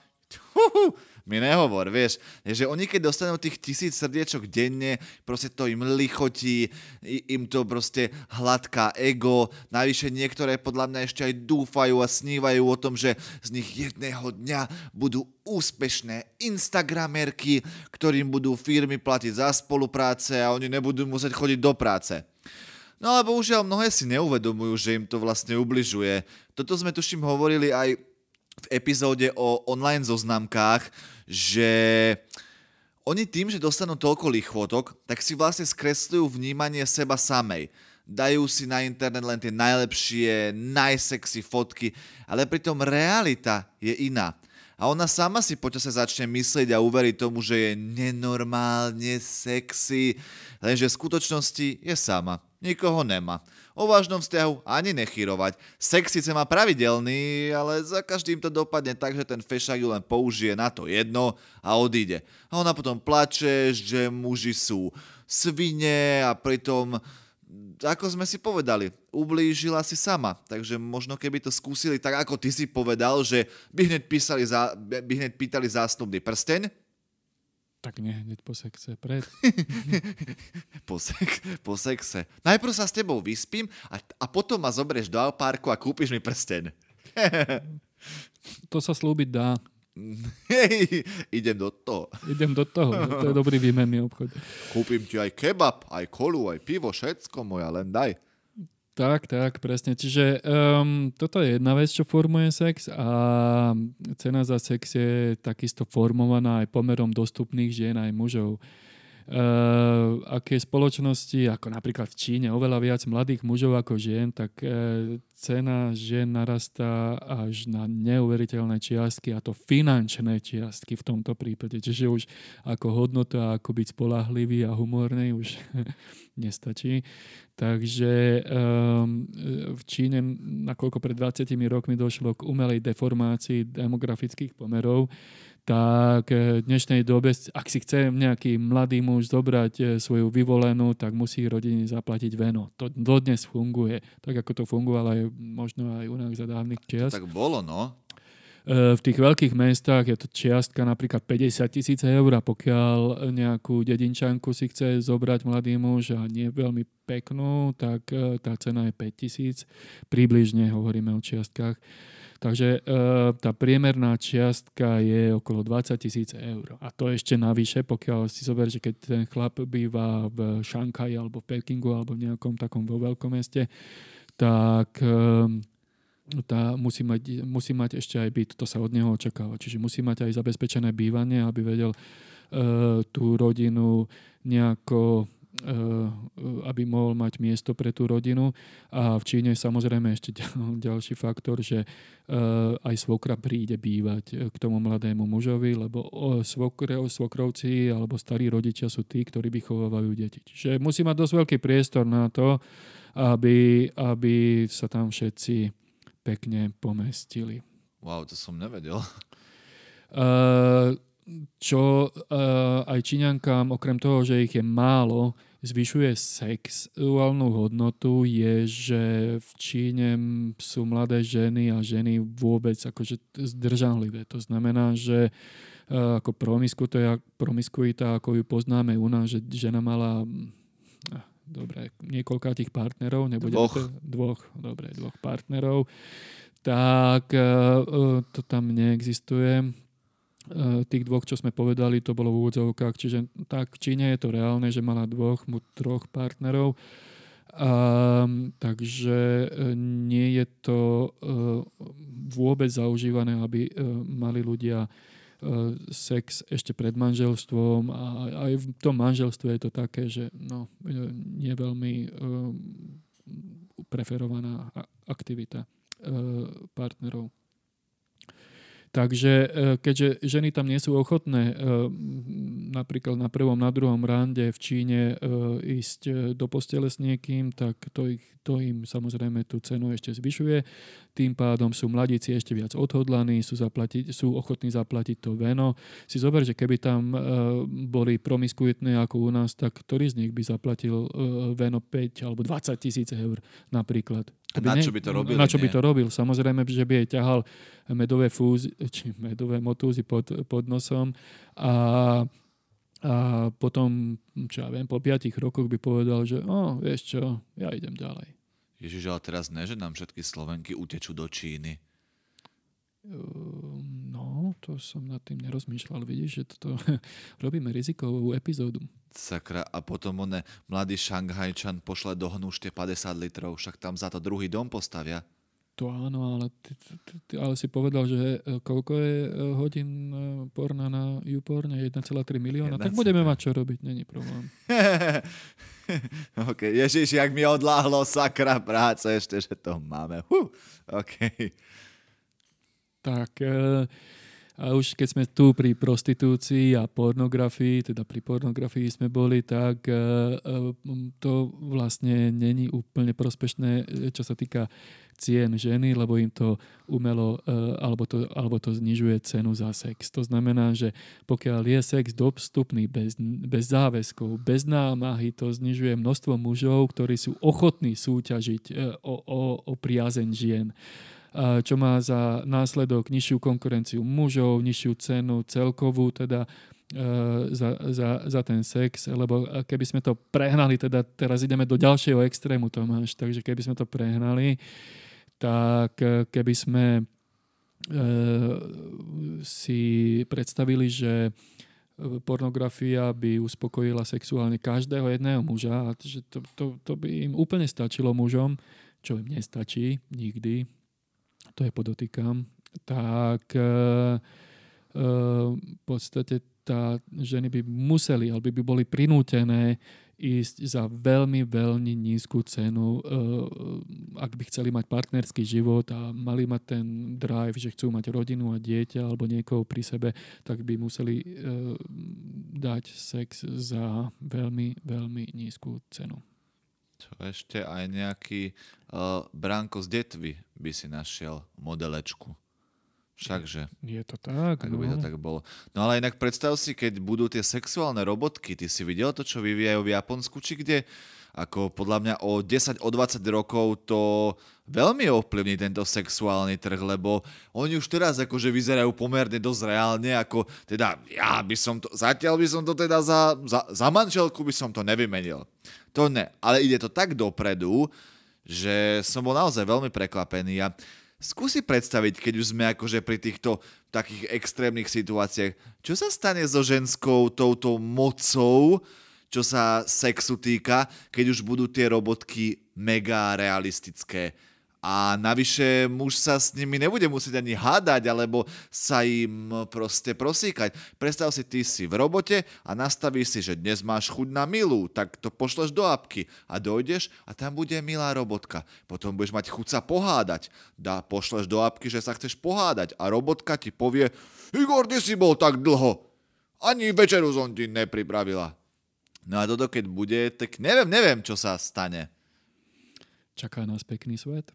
Uhu, mi nehovor, vieš, že oni keď dostanú tých tisíc srdiečok denne, proste to im lichotí, im to proste hladká ego, najvyššie niektoré podľa mňa ešte aj dúfajú a snívajú o tom, že z nich jedného dňa budú úspešné Instagramerky, ktorým budú firmy platiť za spolupráce a oni nebudú musieť chodiť do práce. No ale bohužiaľ mnohé si neuvedomujú, že im to vlastne ubližuje. Toto sme tuším hovorili aj v epizóde o online zoznamkách, že oni tým, že dostanú toľko lichvotok, tak si vlastne skresľujú vnímanie seba samej. Dajú si na internet len tie najlepšie, najsexy fotky, ale pritom realita je iná. A ona sama si počase začne myslieť a uveriť tomu, že je nenormálne sexy, lenže v skutočnosti je sama. Nikoho nemá. O vážnom vzťahu ani nechyrovať. Sex síce má pravidelný, ale za každým to dopadne tak, že ten fešák ju len použije na to jedno a odíde. A ona potom plače, že muži sú svine a pritom ako sme si povedali, ublížila si sama. Takže možno keby to skúsili tak, ako ty si povedal, že by hneď, písali za, by hneď pýtali zástupný prsteň, tak nie hneď po sexe, pred. po, sex, po sexe. Najprv sa s tebou vyspím a, a potom ma zobrieš do parku a kúpiš mi prsteň. to sa slúbiť dá. Hej, idem do toho. Idem do toho, to je dobrý výmenný obchod. Kúpim ti aj kebab, aj kolu, aj pivo, všetko moja, len daj. Tak, tak, presne. Čiže um, toto je jedna vec, čo formuje sex a cena za sex je takisto formovaná aj pomerom dostupných žien aj mužov. Uh, aké spoločnosti, ako napríklad v Číne, oveľa viac mladých mužov ako žien, tak uh, cena žien narastá až na neuveriteľné čiastky, a to finančné čiastky v tomto prípade. Čiže už ako hodnota, ako byť spolahlivý a humorný už nestačí. Takže um, v Číne, nakoľko pred 20 rokmi došlo k umelej deformácii demografických pomerov, tak v dnešnej dobe, ak si chce nejaký mladý muž zobrať e, svoju vyvolenú, tak musí rodine zaplatiť veno. To dodnes funguje, tak ako to fungovalo aj možno aj u nás za dávnych čias. tak bolo, no. E, v tých veľkých mestách je to čiastka napríklad 50 tisíc eur a pokiaľ nejakú dedinčanku si chce zobrať mladý muž a nie veľmi peknú, tak tá cena je 5 tisíc. Približne hovoríme o čiastkách. Takže e, tá priemerná čiastka je okolo 20 tisíc eur. A to ešte navyše, pokiaľ si zober, že keď ten chlap býva v Šankaji alebo v Pekingu alebo v nejakom takom vo veľkom meste, tak e, tá musí, mať, musí mať ešte aj byt, to sa od neho očakáva. Čiže musí mať aj zabezpečené bývanie, aby vedel e, tú rodinu nejako aby mohol mať miesto pre tú rodinu. A v Číne je samozrejme ešte ďalší faktor, že eh, aj svokra príde bývať k tomu mladému mužovi, lebo svokrovci alebo starí rodičia sú tí, ktorí vychovávajú deti. Čiže musí mať dosť veľký priestor na to, aby, aby sa tam všetci pekne pomestili. Wow, to som nevedel. Uh, čo uh, aj Číňankám, okrem toho, že ich je málo, zvyšuje sexuálnu hodnotu, je, že v Číne sú mladé ženy a ženy vôbec akože zdržanlivé. To znamená, že uh, ako promiskuita, ako ju poznáme u nás, že žena mala uh, dobre, niekoľkátých partnerov, nebude dvoch. To, dvoch, dobre, dvoch partnerov, tak uh, to tam neexistuje tých dvoch, čo sme povedali, to bolo v úvodzovkách. Čiže tak v Číne je to reálne, že mala dvoch, troch partnerov. Um, takže nie je to uh, vôbec zaužívané, aby uh, mali ľudia uh, sex ešte pred manželstvom a aj v tom manželstve je to také, že no, nie veľmi uh, preferovaná aktivita uh, partnerov. Takže e, keďže ženy tam nie sú ochotné e, napríklad na prvom, na druhom rande v Číne e, ísť do postele s niekým, tak to, ich, to im samozrejme tú cenu ešte zvyšuje. Tým pádom sú mladíci ešte viac odhodlaní, sú, zaplatiť, sú ochotní zaplatiť to veno. Si zober, že keby tam boli promiskuitné ako u nás, tak ktorý z nich by zaplatil veno 5 alebo 20 tisíc eur napríklad. Na čo by to robil? Na čo by to robil? Samozrejme, že by jej ťahal medové, fúzy, či medové motúzy pod, pod nosom a, a potom, čo ja viem, po piatich rokoch by povedal, že o, vieš čo, ja idem ďalej. Ježiš, ale teraz ne, že nám všetky Slovenky utečú do Číny. Ehm, no, to som nad tým nerozmýšľal. Vidíš, že toto robíme rizikovú epizódu. Sakra, a potom one mladý Šanghajčan pošle do hnúšte 50 litrov, však tam za to druhý dom postavia. To áno, ale, ty, ty, ty, ale si povedal, že e, koľko je e, hodín e, porna na YouPorne? 1,3 milióna? 1, tak budeme mať čo robiť, není problém. OK, ježiš, jak mi odláhlo sakra práce ešte, že to máme. Huh. OK. Tak, uh, a už keď sme tu pri prostitúcii a pornografii, teda pri pornografii sme boli, tak e, e, to vlastne není úplne prospešné, čo sa týka cien ženy, lebo im to umelo, e, alebo to, alebo to znižuje cenu za sex. To znamená, že pokiaľ je sex dostupný bez, bez záväzkov, bez námahy, to znižuje množstvo mužov, ktorí sú ochotní súťažiť o, o, o priazeň žien čo má za následok nižšiu konkurenciu mužov, nižšiu cenu celkovú, teda e, za, za, za ten sex, lebo keby sme to prehnali, teda teraz ideme do ďalšieho extrému, Tomáš, takže keby sme to prehnali, tak e, keby sme e, si predstavili, že pornografia by uspokojila sexuálne každého jedného muža a že to, to, to by im úplne stačilo mužom, čo im nestačí nikdy, to je podotýkam, tak e, e, v podstate tá, ženy by museli, alebo by boli prinútené ísť za veľmi, veľmi nízku cenu, e, ak by chceli mať partnerský život a mali mať ten drive, že chcú mať rodinu a dieťa alebo niekoho pri sebe, tak by museli dať sex za veľmi, veľmi nízku cenu. Čo ešte aj nejaký uh, Branko z Detvy by si našiel modelečku. Všakže. Je to tak, Ak no. by to tak bolo. No ale inak predstav si, keď budú tie sexuálne robotky, ty si videl to, čo vyvíjajú v Japonsku, či kde? Ako podľa mňa o 10, o 20 rokov to veľmi ovplyvní tento sexuálny trh, lebo oni už teraz akože vyzerajú pomerne dosť reálne, ako teda ja by som to, zatiaľ by som to teda za, za, za manželku by som to nevymenil. To ne, ale ide to tak dopredu, že som bol naozaj veľmi prekvapený a skúsi predstaviť, keď už sme akože pri týchto takých extrémnych situáciách, čo sa stane so ženskou touto mocou, čo sa sexu týka, keď už budú tie robotky mega realistické. A navyše muž sa s nimi nebude musieť ani hádať, alebo sa im proste prosíkať. Predstav si, ty si v robote a nastavíš si, že dnes máš chuť na milú, tak to pošleš do apky a dojdeš a tam bude milá robotka. Potom budeš mať chuť sa pohádať. Dá, pošleš do apky, že sa chceš pohádať a robotka ti povie Igor, ty si bol tak dlho. Ani večeru som ti nepripravila. No a toto keď bude, tak neviem, neviem, čo sa stane. Čaká nás pekný svet.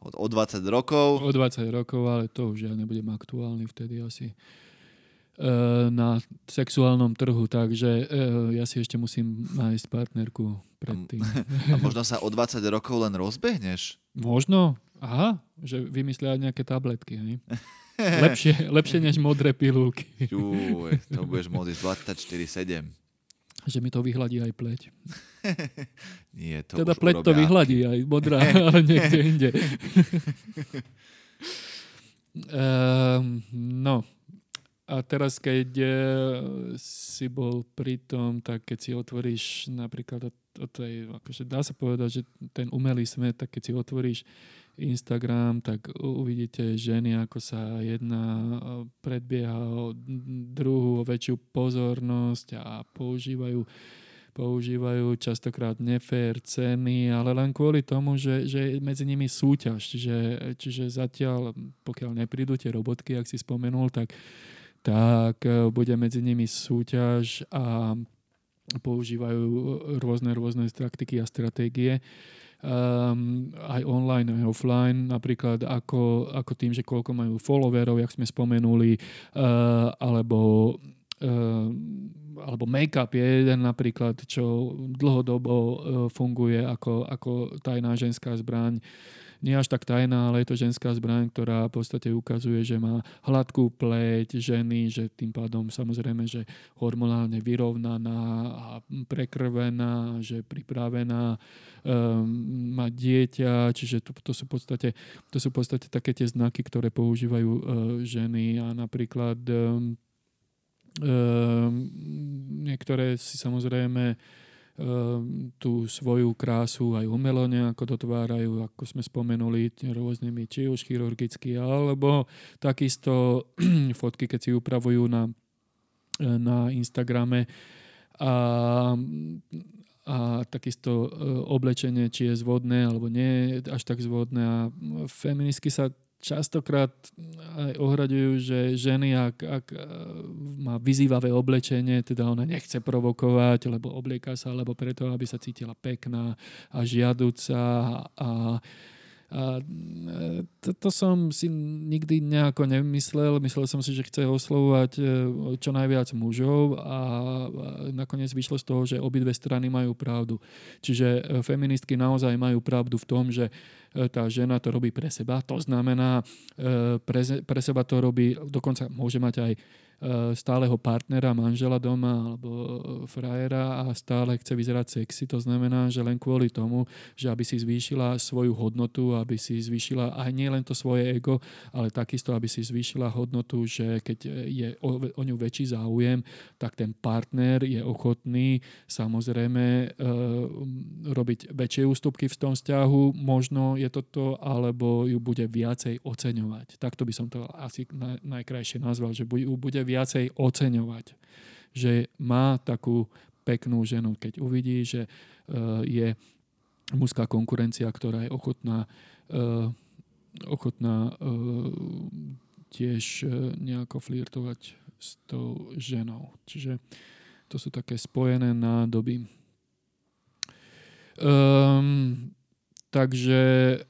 O, o 20 rokov. O 20 rokov, ale to už ja nebudem aktuálny vtedy asi e, na sexuálnom trhu, takže e, ja si ešte musím nájsť partnerku predtým. A, a možno sa o 20 rokov len rozbehneš? Možno. Aha, že vymyslia nejaké tabletky, hej? lepšie, lepšie než modré pilulky. Čuj, to budeš môcť 24-7 že mi to vyhladí aj pleť. Nie, to teda pleť to vyhladí aj modrá, ale niekde inde. um, no, a teraz, keď uh, si bol pri tom, tak keď si otvoríš napríklad od tej, akože dá sa povedať, že ten umelý smet, tak keď si otvoríš Instagram, tak uvidíte ženy, ako sa jedna predbieha o druhú, o väčšiu pozornosť a používajú používajú častokrát nefér ceny, ale len kvôli tomu, že, že medzi nimi súťaž. Čiže, čiže zatiaľ, pokiaľ neprídu tie robotky, ak si spomenul, tak, tak e, bude medzi nimi súťaž a používajú rôzne, rôzne taktiky a stratégie. Um, aj online, aj offline, napríklad ako, ako tým, že koľko majú followerov, jak sme spomenuli, uh, alebo uh, alebo make-up je jeden napríklad, čo dlhodobo uh, funguje ako, ako tajná ženská zbraň. Uh, nie až tak tajná, ale je to ženská zbraň, ktorá v podstate ukazuje, že má hladkú pleť ženy, že tým pádom samozrejme, že hormonálne vyrovnaná a prekrvená, že pripravená um, mať dieťa, čiže to, to, sú v podstate, to sú v podstate také tie znaky, ktoré používajú uh, ženy a napríklad um, um, niektoré si samozrejme Ehm, tú svoju krásu aj umelo nejako dotvárajú, ako sme spomenuli, rôznymi či už chirurgicky, alebo takisto fotky, keď si upravujú na, na Instagrame. A, a takisto e, oblečenie, či je zvodné alebo nie až tak zvodné. A feministky sa častokrát aj ohradujú, že ženy, ak, ak e, má vyzývavé oblečenie, teda ona nechce provokovať, lebo oblieka sa, alebo preto, aby sa cítila pekná a žiaduca a, a e, to, som si nikdy nejako nemyslel. Myslel som si, že chce oslovovať e, čo najviac mužov a nakoniec vyšlo z toho, že obidve strany majú pravdu. Čiže feministky naozaj majú pravdu v tom, že tá žena to robí pre seba. To znamená, pre, pre seba to robí, dokonca môže mať aj E, stáleho partnera, manžela doma alebo e, frajera a stále chce vyzerať sexy. To znamená, že len kvôli tomu, že aby si zvýšila svoju hodnotu, aby si zvýšila aj nie len to svoje ego, ale takisto, aby si zvýšila hodnotu, že keď je o, o ňu väčší záujem, tak ten partner je ochotný samozrejme e, robiť väčšie ústupky v tom vzťahu, možno je to to, alebo ju bude viacej oceňovať. Takto by som to asi najkrajšie nazval, že ju bude viacej oceňovať. Že má takú peknú ženu, keď uvidí, že uh, je mužská konkurencia, ktorá je ochotná, uh, ochotná uh, tiež nejako flirtovať s tou ženou. Čiže to sú také spojené nádoby. Um, takže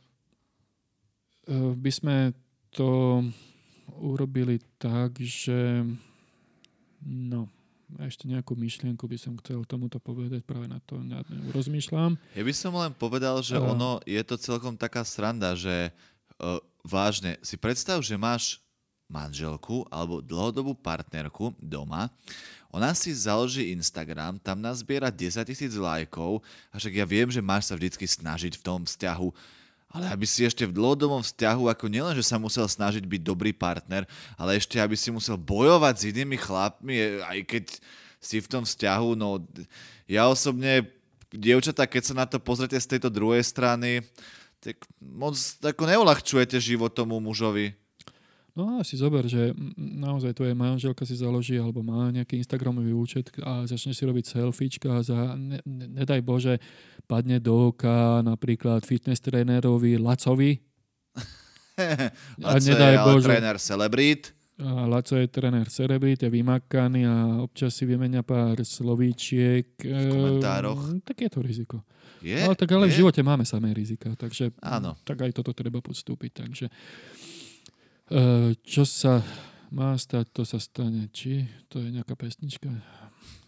by sme to urobili tak, že no, ešte nejakú myšlienku by som chcel tomuto povedať, práve na to nad rozmýšľam. Ja by som len povedal, že uh, ono je to celkom taká sranda, že uh, vážne si predstav, že máš manželku alebo dlhodobú partnerku doma, ona si založí Instagram, tam nazbiera 10 tisíc lajkov a však ja viem, že máš sa vždycky snažiť v tom vzťahu ale aby si ešte v dlhodobom vzťahu, ako nielen, že sa musel snažiť byť dobrý partner, ale ešte aby si musel bojovať s inými chlapmi, aj keď si v tom vzťahu, no ja osobne, dievčatá, keď sa na to pozrete z tejto druhej strany, tak moc ako neulahčujete život tomu mužovi. No a si zober, že naozaj tvoje manželka si založí alebo má nejaký Instagramový účet a začne si robiť selfiečka a za, ne, ne, nedaj Bože, padne do oka napríklad fitness trénerovi Lacovi. a nedaj je Bože, tréner celebrít. A Laco je tréner celebrit, je vymakaný a občas si vymenia pár slovíčiek. V komentároch. E, tak je to riziko. Je? Ale tak ale je? v živote máme samé rizika, takže Áno. tak aj toto treba podstúpiť. Takže čo sa má stať, to sa stane. Či to je nejaká pesnička?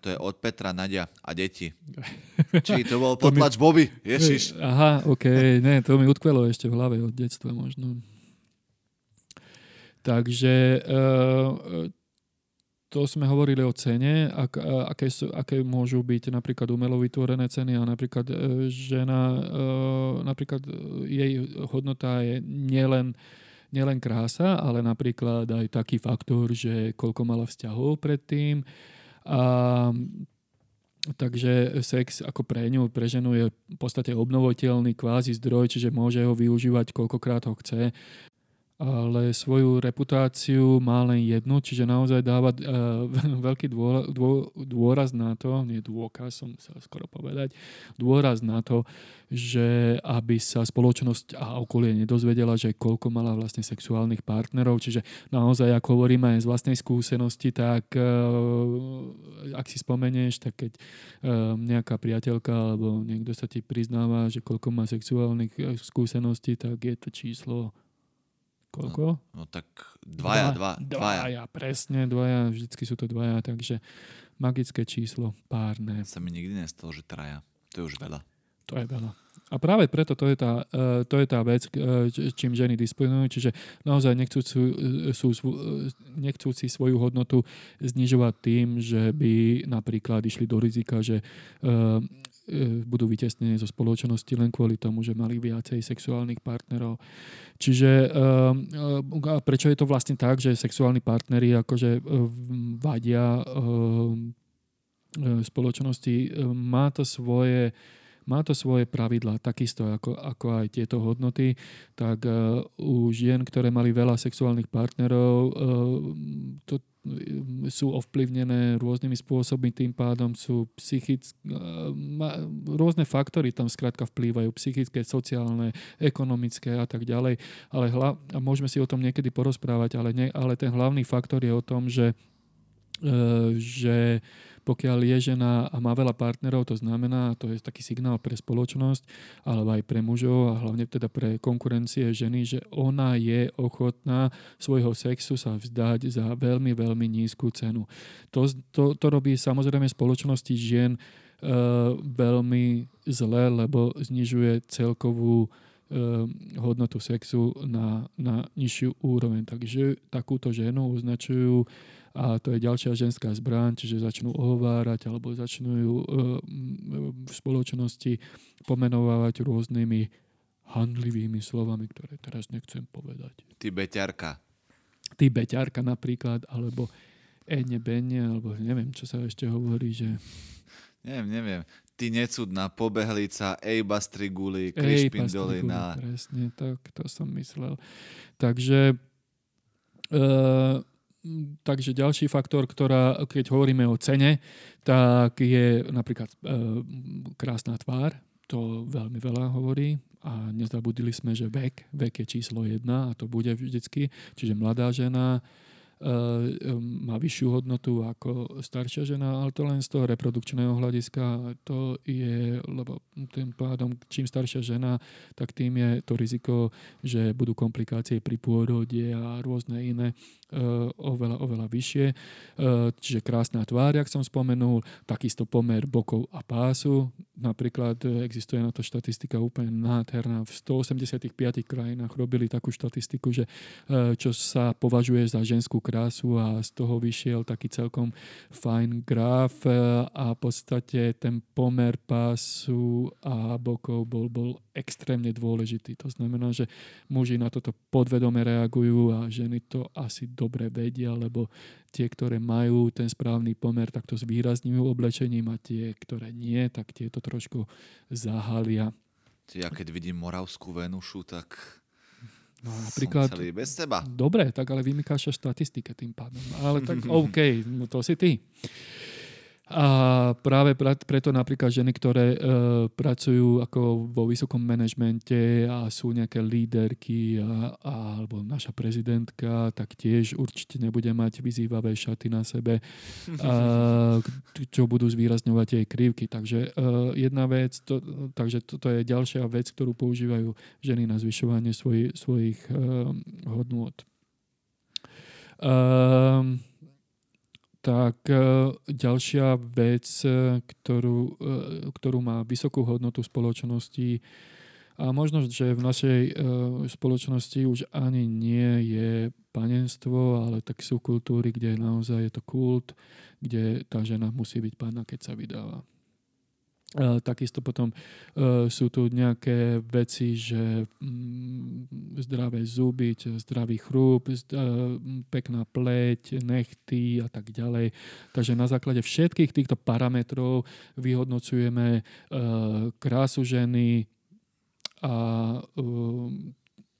To je od Petra, Nadia a deti. Či to bol potlač mi... Bobby? Ježiš. Aha, ok. Ne, to mi utkvelo ešte v hlave od detstva možno. Takže uh, to sme hovorili o cene, ak, aké, sú, aké môžu byť napríklad umelo vytvorené ceny a napríklad žena, napríklad jej hodnota je nielen nielen krása, ale napríklad aj taký faktor, že koľko mala vzťahov predtým. A Takže sex ako pre ňu, pre ženu je v podstate obnovoteľný kvázi zdroj, čiže môže ho využívať koľkokrát ho chce ale svoju reputáciu má len jednu, čiže naozaj dáva uh, veľký dô, dô, dôraz na to, nie dôkaz, som sa skoro povedať, dôraz na to, že aby sa spoločnosť a okolie nedozvedela, že koľko mala vlastne sexuálnych partnerov, čiže naozaj, ako hovoríme aj z vlastnej skúsenosti, tak uh, ak si spomenieš, tak keď uh, nejaká priateľka alebo niekto sa ti priznáva, že koľko má sexuálnych skúseností, tak je to číslo Koľko? No, no tak dvaja, dva, dvaja. Dvaja, presne, dvaja, vždycky sú to dvaja, takže magické číslo, párne. Sa mi nikdy nestalo, že traja. To je už veľa. To je veľa. A práve preto to je tá, uh, to je tá vec, uh, čím ženy disponujú, čiže naozaj nechcú, sú, nechcú si svoju hodnotu znižovať tým, že by napríklad išli do rizika, že E, budú vytesnení zo spoločnosti len kvôli tomu, že mali viacej sexuálnych partnerov. Čiže e, a prečo je to vlastne tak, že sexuálni partneri akože e, vadia spoločnosti? Má to svoje má to svoje pravidlá, takisto ako, ako aj tieto hodnoty, tak uh, u žien, ktoré mali veľa sexuálnych partnerov, uh, to, sú ovplyvnené rôznymi spôsobmi, tým pádom sú psychické, rôzne faktory tam skrátka vplývajú, psychické, sociálne, ekonomické a tak ďalej. Ale hla, a môžeme si o tom niekedy porozprávať, ale, ne, ale ten hlavný faktor je o tom, že, e, že pokiaľ je žena a má veľa partnerov, to znamená, to je taký signál pre spoločnosť, alebo aj pre mužov a hlavne teda pre konkurencie ženy, že ona je ochotná svojho sexu sa vzdať za veľmi, veľmi nízku cenu. To, to, to robí samozrejme spoločnosti žien e, veľmi zle, lebo znižuje celkovú e, hodnotu sexu na, na nižšiu úroveň. Takže takúto ženu označujú a to je ďalšia ženská zbraň, čiže začnú ohovárať alebo začnú ju e, v spoločnosti pomenovávať rôznymi handlivými slovami, ktoré teraz nechcem povedať. Ty beťarka. Ty beťarka napríklad, alebo ene bene, alebo neviem, čo sa ešte hovorí, že... Neviem, neviem. Ty necudná pobehlica, ej bastriguli, krišpindolina. Presne, tak to som myslel. Takže uh, takže ďalší faktor, ktorá, keď hovoríme o cene, tak je napríklad e, krásna tvár, to veľmi veľa hovorí a nezabudili sme, že vek, vek je číslo jedna a to bude vždycky, čiže mladá žena, Eh, má vyššiu hodnotu ako staršia žena, ale to len z toho reprodukčného hľadiska. To je, lebo tým pádom, čím staršia žena, tak tým je to riziko, že budú komplikácie pri pôrode a rôzne iné oveľa, oveľa vyššie. Eh, čiže krásna tvár, jak som spomenul, takisto pomer bokov a pásu. Napríklad existuje na to štatistika úplne nádherná. V 185 krajinách robili takú štatistiku, že čo sa považuje za ženskú krásu a z toho vyšiel taký celkom fajn graf e, a v podstate ten pomer pásu a bokov bol, bol extrémne dôležitý. To znamená, že muži na toto podvedome reagujú a ženy to asi dobre vedia, lebo tie, ktoré majú ten správny pomer, tak to zvýrazňujú oblečením a tie, ktoré nie, tak tieto trošku zahalia. Ja keď vidím Moravskú Venušu, tak No, napríklad, Som celý bez teba. Dobre, tak ale vymykáš štatistike tým pádom. Ale tak OK, no to si ty. A práve preto napríklad ženy, ktoré e, pracujú ako vo vysokom manažmente a sú nejaké líderky a, a, alebo naša prezidentka, tak tiež určite nebude mať vyzývavé šaty na sebe, a, čo budú zvýrazňovať jej krivky. Takže e, jedna vec, to, takže toto je ďalšia vec, ktorú používajú ženy na zvyšovanie svoj, svojich e, hodnôt. Um, tak e, ďalšia vec, e, ktorú, e, ktorú má vysokú hodnotu spoločnosti a možno, že v našej spoločnosti už ani nie je panenstvo, ale tak sú kultúry, kde naozaj je to kult, kde tá žena musí byť pána, keď sa vydáva. Uh, takisto potom uh, sú tu nejaké veci, že um, zdravé zuby, zdravý chrúb, uh, pekná pleť, nechty a tak ďalej. Takže na základe všetkých týchto parametrov vyhodnocujeme krásu ženy a,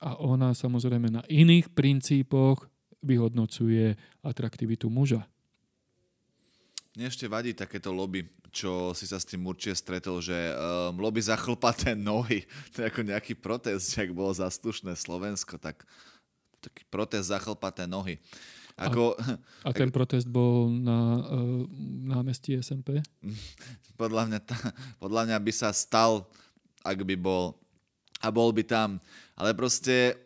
a ona samozrejme na iných princípoch vyhodnocuje atraktivitu muža. Mne ešte vadí takéto lobby, čo si sa s tým určite stretol, že um, lobby za chlpaté nohy, to je ako nejaký protest, ak bolo zaslušné Slovensko, tak taký protest za chlpaté nohy. Ako, a, a ten protest bol na uh, námestí SMP? Podľa mňa, tá, podľa mňa by sa stal, ak by bol a bol by tam. Ale proste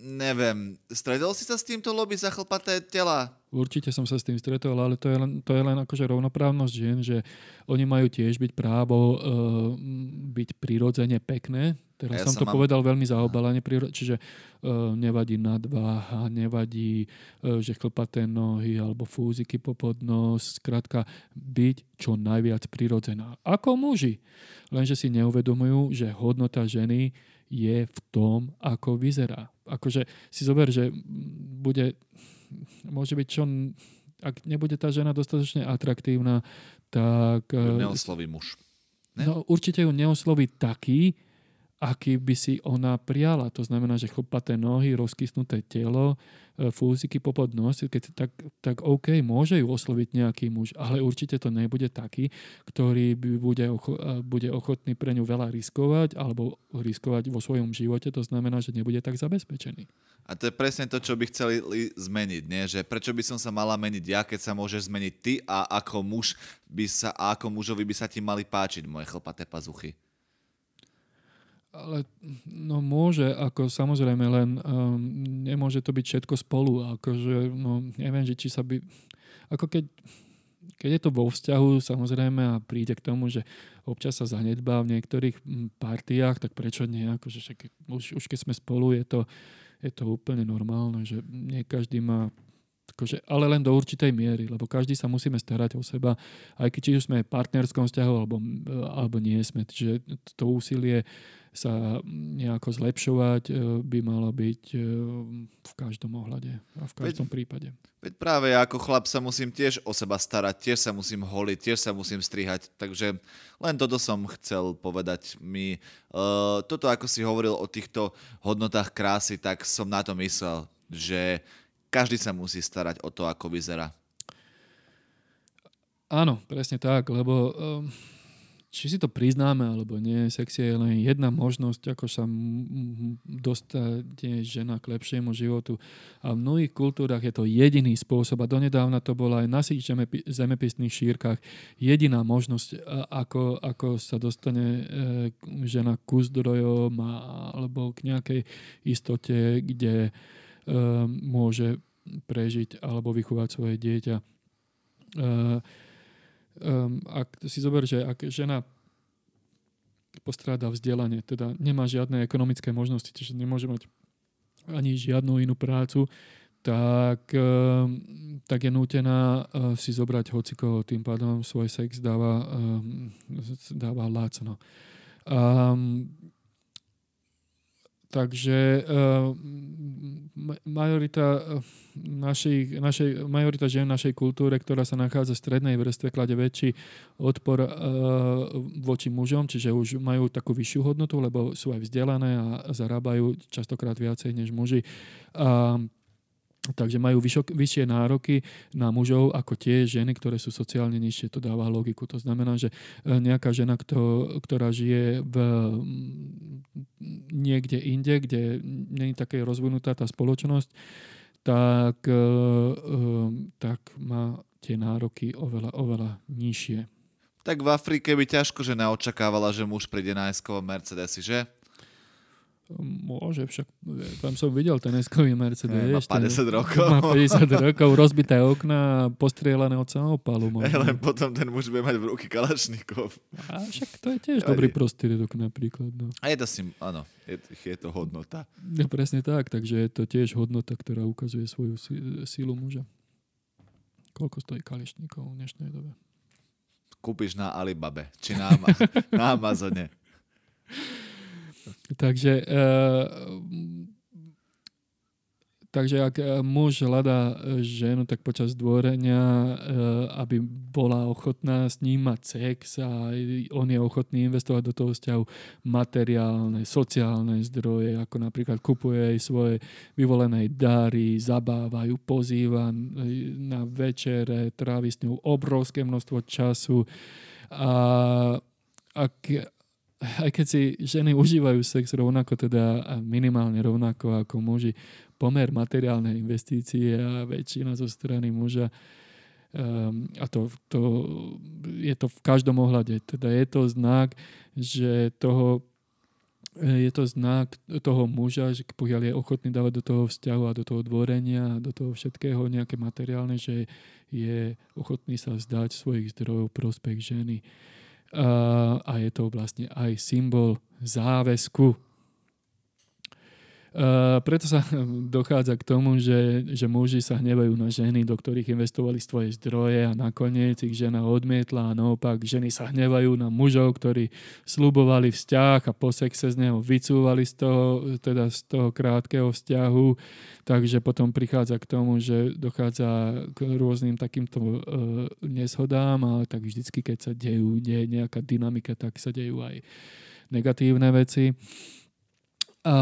Neviem, stretol si sa s týmto lobby za chlpaté tela? Určite som sa s tým stretol, ale to je len, to je len akože rovnoprávnosť žien, že oni majú tiež byť právo uh, byť prirodzene pekné. Teraz ja som to mám... povedal veľmi zaobalane, čiže uh, nevadí nadváha, nevadí, uh, že chlpaté nohy alebo fúziky po podnos, skrátka byť čo najviac prirodzená. Ako muži. Lenže si neuvedomujú, že hodnota ženy je v tom, ako vyzerá. Akože si zober, že bude, môže byť čo, ak nebude tá žena dostatočne atraktívna, tak... Neosloví muž. Ne? No určite ju neosloví taký, aký by si ona prijala. To znamená, že chlpaté nohy, rozkysnuté telo, e, fúziky popod nos, keď, tak, tak OK, môže ju osloviť nejaký muž, ale určite to nebude taký, ktorý by bude, ocho, e, bude ochotný pre ňu veľa riskovať alebo riskovať vo svojom živote. To znamená, že nebude tak zabezpečený. A to je presne to, čo by chceli zmeniť. Nie? Že prečo by som sa mala meniť ja, keď sa môže zmeniť ty a ako muž by sa, a ako mužovi by sa ti mali páčiť moje chlpaté pazuchy. Ale no môže, ako samozrejme, len um, nemôže to byť všetko spolu. Akože, no neviem, že či sa by... Ako keď, keď je to vo vzťahu, samozrejme, a príde k tomu, že občas sa zanedbá v niektorých partiách, tak prečo nie? Akože, už, už keď sme spolu, je to, je to úplne normálne, že nie každý má Akože, ale len do určitej miery, lebo každý sa musíme starať o seba, aj keď či už sme v partnerskom vzťahu alebo, alebo nie sme. Čiže to úsilie sa nejako zlepšovať e, by malo byť e, v každom ohľade a v každom veď, prípade. Veď práve ja ako chlap sa musím tiež o seba starať, tiež sa musím holiť, tiež sa musím strihať, takže len toto som chcel povedať mi. Uh, toto, ako si hovoril o týchto hodnotách krásy, tak som na to myslel, že každý sa musí starať o to, ako vyzerá. Áno, presne tak, lebo... Uh, či si to priznáme alebo nie, sex je len jedna možnosť, ako sa dostať žena k lepšiemu životu. A v mnohých kultúrach je to jediný spôsob a donedávna to bola aj na zemepisných šírkach jediná možnosť, ako, ako sa dostane e, žena k zdrojom alebo k nejakej istote, kde môže prežiť alebo vychovať svoje dieťa. Uh, um, ak si zober, že ak žena postráda vzdelanie, teda nemá žiadne ekonomické možnosti, čiže nemôže mať ani žiadnu inú prácu, tak, tak je nútená uh, si zobrať hocikoho, tým pádom svoj sex dáva, dáva lacno. Um, Takže uh, majorita, uh, našich, našej, majorita žien v našej kultúre, ktorá sa nachádza v strednej vrstve, klade väčší odpor uh, voči mužom, čiže už majú takú vyššiu hodnotu, lebo sú aj vzdelané a zarábajú častokrát viacej než muži. Uh, Takže majú vyšok, vyššie nároky na mužov ako tie ženy, ktoré sú sociálne nižšie. To dáva logiku. To znamená, že e, nejaká žena, kto, ktorá žije v, niekde inde, kde nie je také rozvinutá tá spoločnosť, tak, e, e, tak má tie nároky oveľa, oveľa nižšie. Tak v Afrike by ťažko žena očakávala, že muž príde na Mercedesy, že? Môže, však tam som videl ten eskový Mercedes. Má 50 rokov. Má 50 rokov, rozbité okna, postrielané od samopalu. Ale potom ten muž bude mať v ruky kalašníkov. A však to je tiež dobrý prostriedok napríklad. No. A je to si, áno, je, je to hodnota. Ja, presne tak, takže je to tiež hodnota, ktorá ukazuje svoju sílu muža. Koľko stojí kališníkov v dnešnej dobe? kúpiš na Alibabe, či na, na Amazone. Takže uh, Takže ak e, muž hľadá e, ženu, tak počas dvorenia, aby bola ochotná s ním mať sex a on je ochotný investovať do toho vzťahu materiálne, sociálne zdroje, ako napríklad kupuje aj svoje vyvolené dary, zabávajú, pozýva na večere, trávi s ňou obrovské množstvo času. A ak aj keď si ženy užívajú sex rovnako, teda minimálne rovnako ako muži, pomer materiálnej investície a väčšina zo strany muža um, a to, to, je to v každom ohľade. Teda je to znak, že toho je to znak toho muža, že pokiaľ je ochotný dávať do toho vzťahu a do toho dvorenia do toho všetkého nejaké materiálne, že je ochotný sa vzdať svojich zdrojov prospech ženy. A, a je to vlastne aj symbol záväzku Uh, preto sa dochádza k tomu, že, že muži sa hnevajú na ženy, do ktorých investovali svoje zdroje a nakoniec ich žena odmietla a naopak ženy sa hnevajú na mužov, ktorí slubovali vzťah a po sexe z neho vycúvali z toho, teda z toho krátkeho vzťahu. Takže potom prichádza k tomu, že dochádza k rôznym takýmto uh, neshodám, ale tak vždycky, keď sa dejú, deje nejaká dynamika, tak sa dejú aj negatívne veci. A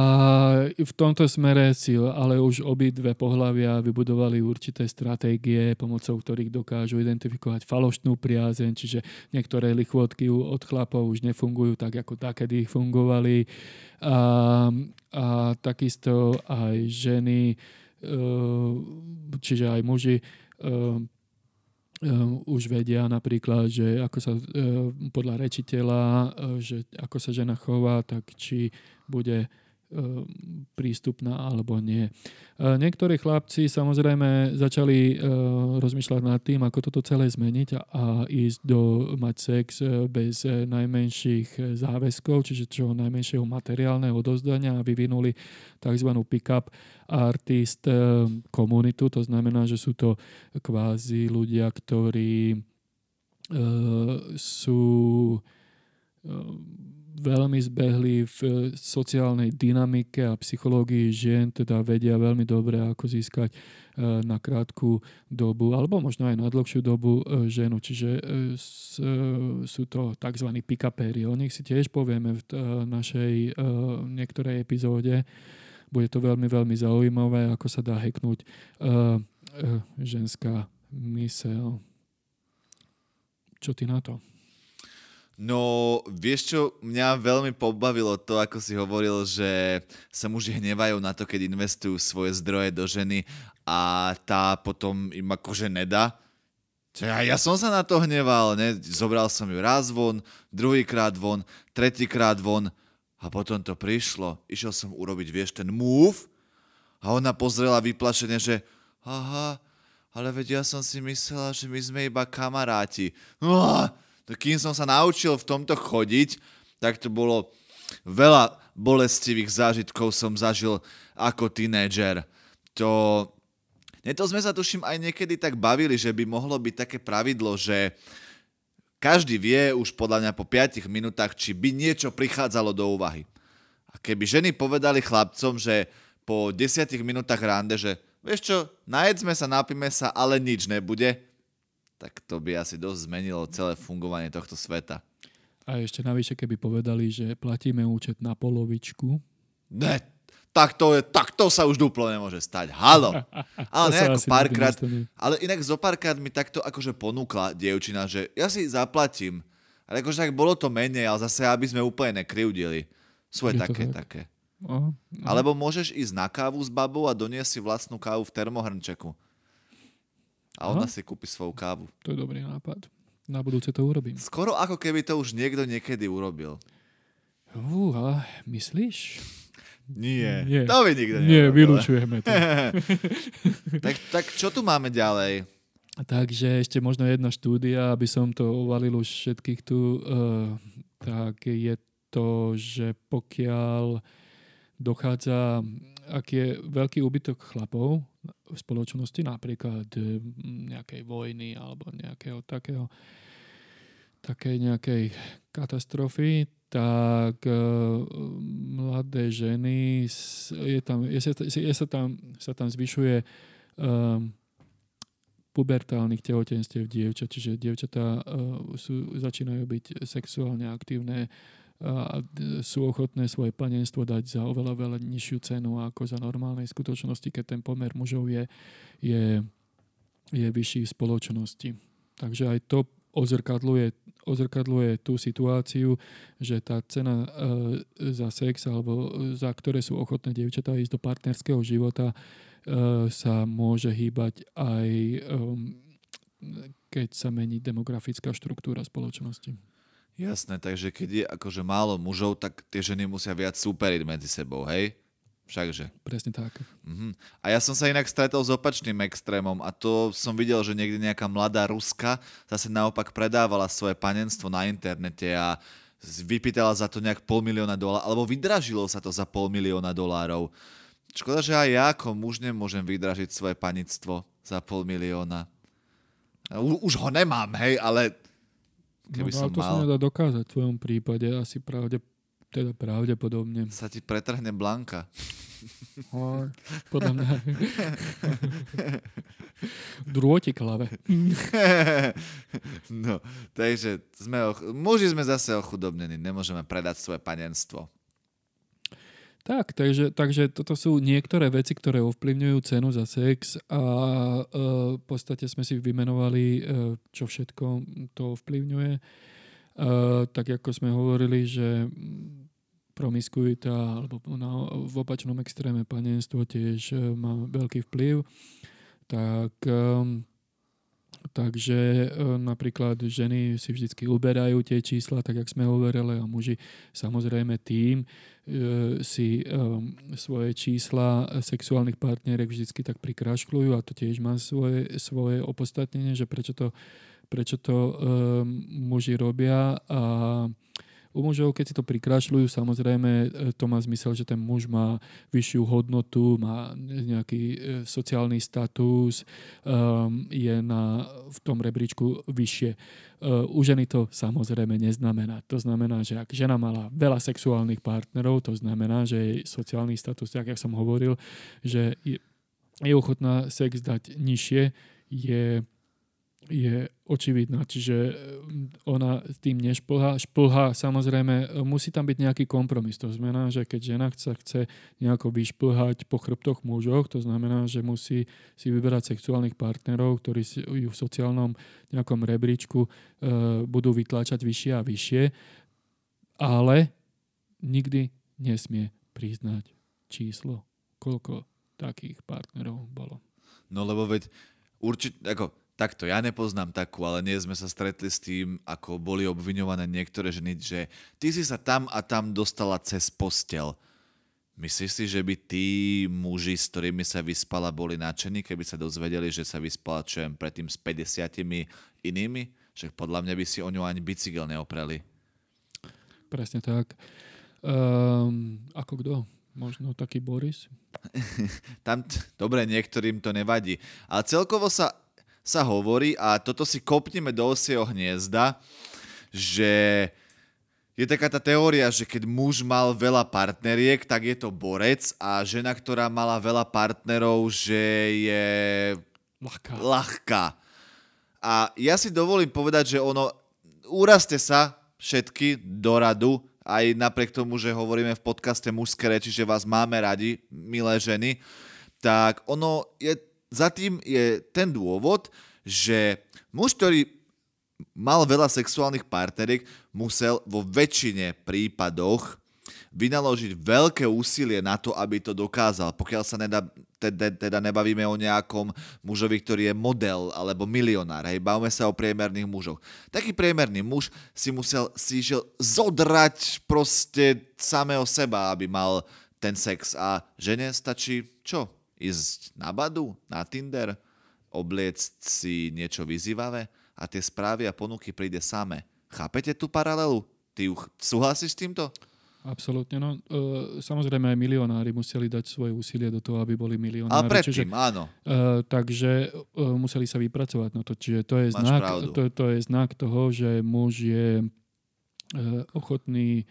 v tomto smere si ale už obidve pohľavia vybudovali určité stratégie, pomocou ktorých dokážu identifikovať falošnú priazeň, čiže niektoré lichvotky od chlapov už nefungujú tak, ako takedy fungovali. A, a takisto aj ženy, e, čiže aj muži, e, už vedia napríklad, že ako sa podľa rečiteľa, že ako sa žena chová, tak či bude prístupná alebo nie. Ehm, niektorí chlapci samozrejme začali ehm, rozmýšľať nad tým, ako toto celé zmeniť a ísť do mať sex bez najmenších záväzkov, čiže čo najmenšieho materiálneho odozdania a vyvinuli tzv. pick-up artist komunitu, to znamená, že sú to kvázi ľudia, ktorí sú veľmi zbehli v sociálnej dynamike a psychológii žien, teda vedia veľmi dobre, ako získať e, na krátku dobu, alebo možno aj na dlhšiu dobu e, ženu. Čiže sú to tzv. pick-upéri. O nich si tiež povieme v našej niektorej epizóde. Bude to veľmi, veľmi zaujímavé, ako sa dá heknúť ženská mysel. Čo ty na to? No, vieš čo, mňa veľmi pobavilo to, ako si hovoril, že sa muži hnevajú na to, keď investujú svoje zdroje do ženy a tá potom im akože nedá. Ja, ja som sa na to hneval, ne? Zobral som ju raz von, druhýkrát von, tretíkrát von a potom to prišlo. Išiel som urobiť, vieš, ten move a ona pozrela vyplašene, že aha, ale veď ja som si myslela, že my sme iba kamaráti. Uah! Kým som sa naučil v tomto chodiť, tak to bolo veľa bolestivých zážitkov som zažil ako tínedžer. To, nie to sme sa tuším aj niekedy tak bavili, že by mohlo byť také pravidlo, že každý vie už podľa mňa po 5 minútach, či by niečo prichádzalo do úvahy. A keby ženy povedali chlapcom, že po 10 minútach rande, že vieš čo, najedzme sa, napíme sa, ale nič nebude, tak to by asi dosť zmenilo celé fungovanie tohto sveta. A ešte navyše, keby povedali, že platíme účet na polovičku. Ne, tak to, je, tak to sa už duplo nemôže stať. Halo. Ale ne, ako párkrát, ale inak zo párkrát mi takto akože ponúkla dievčina, že ja si zaplatím. Ale akože tak bolo to menej, ale zase aby sme úplne nekryudili. Sú aj také, tak? také. Aha, aha. Alebo môžeš ísť na kávu s babou a doniesť si vlastnú kávu v termohrnčeku a ona Aha. si kúpi svoju kávu. To je dobrý nápad. Na budúce to urobím. Skoro ako keby to už niekto niekedy urobil. Uha, myslíš? Nie, Nie. to by nikto Nie, vylučujeme to. tak, tak čo tu máme ďalej? Takže ešte možno jedna štúdia, aby som to uvalil už všetkých tu, uh, tak je to, že pokiaľ dochádza, ak je veľký úbytok chlapov v spoločnosti, napríklad mm, nejakej vojny alebo nejakého takého, takej nejakej katastrofy, tak uh, mladé ženy, je tam, je je sa, tam, sa tam zvyšuje um, pubertálnych tehotenstiev dievčat, čiže dievčatá uh, sú, začínajú byť sexuálne aktívne a sú ochotné svoje panenstvo dať za oveľa, veľa nižšiu cenu ako za normálnej skutočnosti, keď ten pomer mužov je, je, je vyšší v spoločnosti. Takže aj to ozrkadluje, ozrkadluje tú situáciu, že tá cena e, za sex alebo za ktoré sú ochotné dievčatá ísť do partnerského života E, sa môže hýbať aj keď sa mení demografická štruktúra spoločnosti. Jasné, takže keď je akože málo mužov, tak tie ženy musia viac superiť medzi sebou, hej? Všakže. Presne tak. Uh-huh. A ja som sa inak stretol s opačným extrémom a to som videl, že niekde nejaká mladá Ruska zase naopak predávala svoje panenstvo na internete a vypýtala za to nejak pol milióna dolárov, alebo vydražilo sa to za pol milióna dolárov. Škoda, že aj ja ako muž nemôžem vydražiť svoje panictvo za pol milióna. U, už ho nemám, hej, ale keby no, som to mal... sa nedá dokázať v tvojom prípade, asi pravde, teda pravdepodobne. Sa ti pretrhne Blanka. Oj, podľa mňa. Drôti klave. no, takže sme och... muži sme zase ochudobnení, nemôžeme predať svoje panenstvo. Tak, takže, takže toto sú niektoré veci, ktoré ovplyvňujú cenu za sex a e, v podstate sme si vymenovali, e, čo všetko to ovplyvňuje. E, tak ako sme hovorili, že promiskuita alebo na, v opačnom extréme panenstvo tiež e, má veľký vplyv, tak e, Takže e, napríklad ženy si vždy uberajú tie čísla, tak jak sme hovorili, a muži samozrejme tým si e, svoje čísla sexuálnych partnerek vždy tak prikrašľujú a to tiež má svoje, svoje opodstatnenie, že prečo to, prečo to e, muži robia a u mužov, keď si to prikrašľujú, samozrejme e, to má zmysel, že ten muž má vyššiu hodnotu, má nejaký e, sociálny status, um, je na, v tom rebríčku vyššie. Uh, u ženy to samozrejme neznamená. To znamená, že ak žena mala veľa sexuálnych partnerov, to znamená, že jej sociálny status, tak jak som hovoril, že je ochotná sex dať nižšie, je je očividná, čiže mm, ona tým nešplhá. Šplhá, samozrejme, musí tam byť nejaký kompromis. To znamená, že keď žena sa chce nejako vyšplhať po chrbtoch mužoch, to znamená, že musí si vyberať sexuálnych partnerov, ktorí ju v sociálnom nejakom rebríčku e, budú vytláčať vyššie a vyššie, ale nikdy nesmie priznať číslo, koľko takých partnerov bolo. No lebo veď určite, ako Takto, ja nepoznám takú, ale nie sme sa stretli s tým, ako boli obviňované niektoré ženy, že ty si sa tam a tam dostala cez postel. Myslíš si, že by tí muži, s ktorými sa vyspala, boli nadšení, keby sa dozvedeli, že sa vyspala čo jem predtým s 50 inými? Že podľa mňa by si o ňu ani bicykel neopreli. Presne tak. Um, ako kto? Možno taký Boris? Tam, dobre, niektorým to nevadí. Ale celkovo sa sa hovorí, a toto si kopneme do osieho hniezda, že je taká tá teória, že keď muž mal veľa partneriek, tak je to borec a žena, ktorá mala veľa partnerov, že je ľahká. ľahká. A ja si dovolím povedať, že ono, úraste sa všetky do radu, aj napriek tomu, že hovoríme v podcaste mužské reči, že vás máme radi, milé ženy, tak ono je za tým je ten dôvod, že muž, ktorý mal veľa sexuálnych partneriek, musel vo väčšine prípadoch vynaložiť veľké úsilie na to, aby to dokázal. Pokiaľ sa nedá, teda, teda nebavíme o nejakom mužovi, ktorý je model alebo milionár, hej, bavíme sa o priemerných mužoch. Taký priemerný muž si musel si išiel zodrať proste samého seba, aby mal ten sex. A žene stačí čo? Ísť na Badu, na Tinder, obliecť si niečo vyzývavé a tie správy a ponuky príde samé. Chápete tú paralelu? Ty ju súhlasíš s týmto? absolútne. No, e, samozrejme aj milionári museli dať svoje úsilie do toho, aby boli milionári. Ale predtým, čiže, áno. E, takže e, museli sa vypracovať na to. Čiže to je, znak, to, to je znak toho, že muž je e, ochotný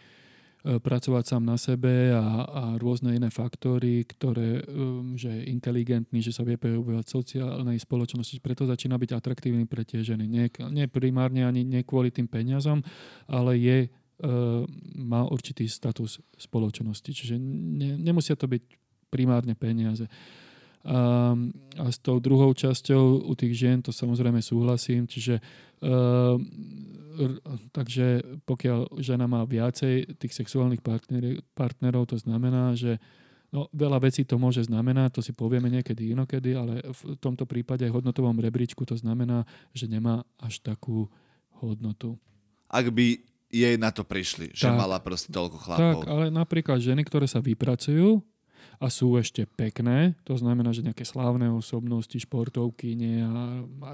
pracovať sám na sebe a, a rôzne iné faktory, ktoré, um, že je inteligentný, že sa vie prehobovať v sociálnej spoločnosti, preto začína byť atraktívny pre tie ženy. Nie, nie primárne ani nie kvôli tým peniazom, ale je, uh, má určitý status spoločnosti. Čiže ne, nemusia to byť primárne peniaze. A, a s tou druhou časťou u tých žien to samozrejme súhlasím, čiže uh, takže pokiaľ žena má viacej tých sexuálnych partner, partnerov, to znamená, že no, veľa vecí to môže znamenať, to si povieme niekedy inokedy, ale v tomto prípade aj hodnotovom rebríčku to znamená, že nemá až takú hodnotu. Ak by jej na to prišli, že tak, mala proste toľko chlapov. Tak, ale napríklad ženy, ktoré sa vypracujú, a sú ešte pekné, to znamená, že nejaké slávne osobnosti, športovky nie a, a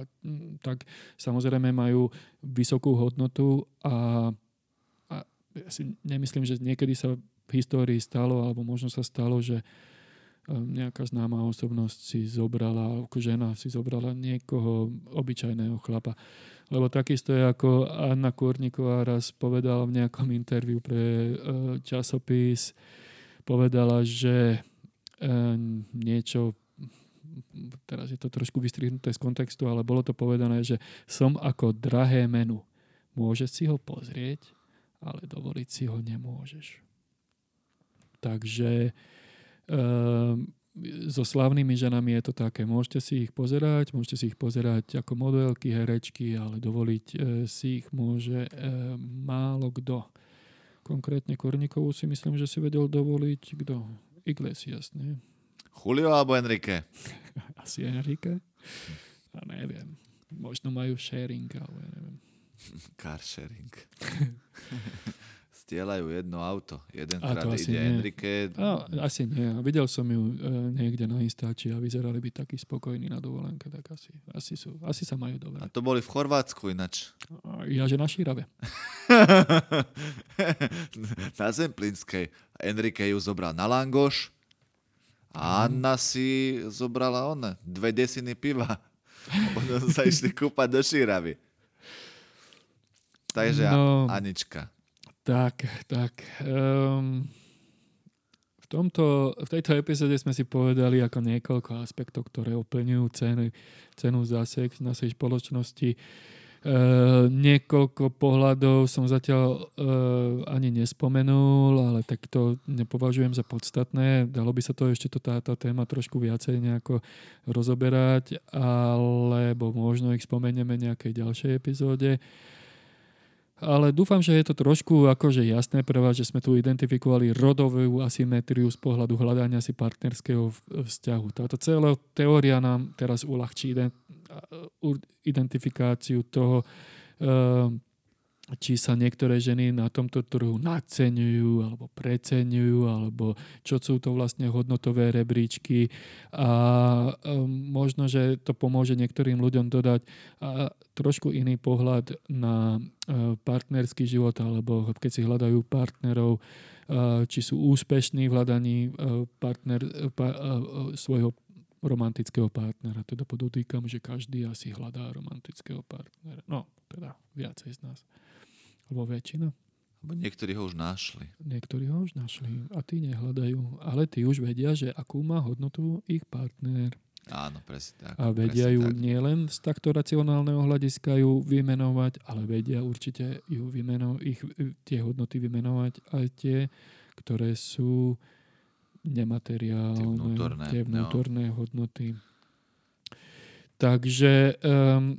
tak samozrejme majú vysokú hodnotu a, a ja si nemyslím, že niekedy sa v histórii stalo, alebo možno sa stalo, že um, nejaká známa osobnosť si zobrala, žena si zobrala niekoho obyčajného chlapa. Lebo takisto je ako Anna Kurníková raz povedala v nejakom interviu pre uh, časopis, povedala, že Ehm, niečo teraz je to trošku vystrihnuté z kontextu, ale bolo to povedané, že som ako drahé menu. Môžeš si ho pozrieť, ale dovoliť si ho nemôžeš. Takže um, so slavnými ženami je to také, môžete si ich pozerať, môžete si ich pozerať ako modelky, herečky, ale dovoliť e, si ich môže e, málo kto. Konkrétne Kornikovú si myslím, že si vedel dovoliť kto? Iglesias, nie? Julio alebo Enrique? Asi Enrique? A neviem. Možno majú sharing, ale neviem. Car sharing. Stielajú jedno auto. Jedenkrát ide nie. Enrique. A, asi nie. Videl som ju e, niekde na Instači a vyzerali by takí spokojní na dovolenke, tak asi, asi, sú, asi sa majú dobre. A to boli v Chorvátsku ináč. Ja, že na Šírave. na Zemplínskej. Enrique ju zobral na Langoš a Anna si zobrala ona dve desiny piva. Potom sa išli kúpať do Šíravy. Takže no, Anička. Tak, tak. Um, v, tomto, v tejto epizóde sme si povedali ako niekoľko aspektov, ktoré oplňujú ceny, cenu za sex v našej spoločnosti. Uh, niekoľko pohľadov som zatiaľ uh, ani nespomenul, ale tak to nepovažujem za podstatné. Dalo by sa to ešte to, tá, tá téma trošku viacej nejako rozoberať, alebo možno ich spomenieme nejakej ďalšej epizóde. Ale dúfam, že je to trošku akože jasné pre vás, že sme tu identifikovali rodovú asymetriu z pohľadu hľadania si partnerského vzťahu. Táto celá teória nám teraz uľahčí identifikáciu toho, ehm, či sa niektoré ženy na tomto trhu naceňujú alebo preceňujú, alebo čo sú to vlastne hodnotové rebríčky a ehm, možno, že to pomôže niektorým ľuďom dodať trošku iný pohľad na e, partnerský život, alebo keď si hľadajú partnerov, e, či sú úspešní v hľadaní e, partner, svojho romantického partnera. Teda podotýkam, že každý asi hľadá romantického partnera. No, teda viacej z nás. Alebo väčšina. Lebo niektorí ho už našli. Niektorí ho už našli a tí nehľadajú. Ale tí už vedia, že akú má hodnotu ich partner. Áno, presne tak. A vedia ju tak. nielen z takto racionálneho hľadiska ju vymenovať, ale vedia určite ju vymeno, ich, tie hodnoty vymenovať aj tie, ktoré sú nemateriálne, tie vnútorné, tie vnútorné no. hodnoty. Takže, um,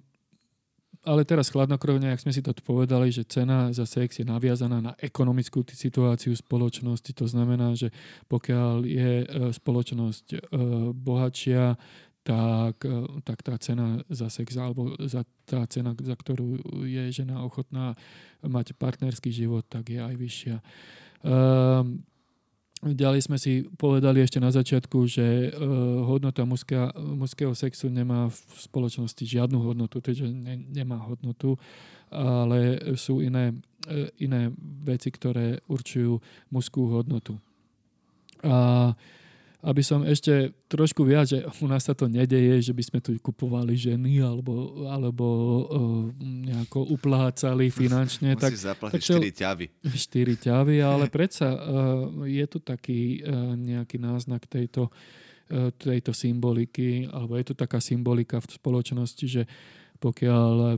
ale teraz chladnokrvne, ak sme si to povedali, že cena za sex je naviazaná na ekonomickú situáciu spoločnosti, to znamená, že pokiaľ je uh, spoločnosť uh, bohatšia, tak, uh, tak tá cena za sex alebo za tá cena, za ktorú je žena ochotná mať partnerský život, tak je aj vyššia. Um, Ďalej sme si povedali ešte na začiatku, že uh, hodnota mužského sexu nemá v spoločnosti žiadnu hodnotu, takže ne, nemá hodnotu, ale sú iné iné veci, ktoré určujú mužskú hodnotu. A aby som ešte trošku viac, že u nás sa to nedeje, že by sme tu kupovali ženy alebo, alebo uh, nejako uplácali finančne. Musíš tak, zaplatiť tak 4 ťavy. 4 ťavy, ale predsa uh, je tu taký uh, nejaký náznak tejto, uh, tejto symboliky, alebo je tu taká symbolika v spoločnosti, že pokiaľ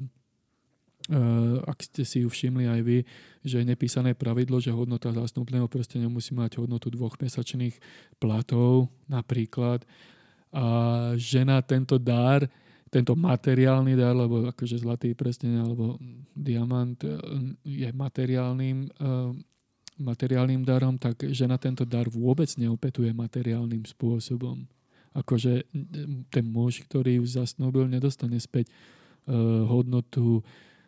ak ste si ju všimli aj vy, že je nepísané pravidlo, že hodnota zásnubného prstenia musí mať hodnotu dvoch mesačných platov napríklad. A žena tento dar, tento materiálny dar, lebo akože zlatý prsteň alebo diamant e, je materiálnym, uh, materiálnym darom, tak žena tento dar vôbec neopetuje materiálnym spôsobom. Akože ten muž, ktorý ju zasnúbil, nedostane späť hodnotu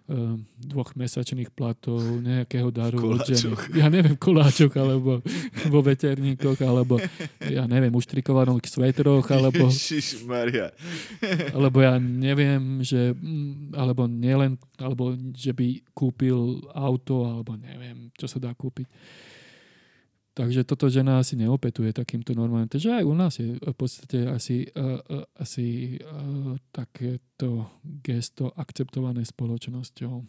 Ehm, dvoch mesačných platov, nejakého daru od ženy. Ja neviem, koláčok, alebo vo veterníkoch, alebo ja neviem, uštrikovaných svetroch, alebo... Maria. alebo ja neviem, že mm, alebo nielen, alebo že by kúpil auto, alebo neviem, čo sa dá kúpiť. Takže toto žena asi neopetuje takýmto normálne. Takže aj u nás je v podstate asi, uh, uh, asi uh, takéto gesto akceptované spoločnosťou.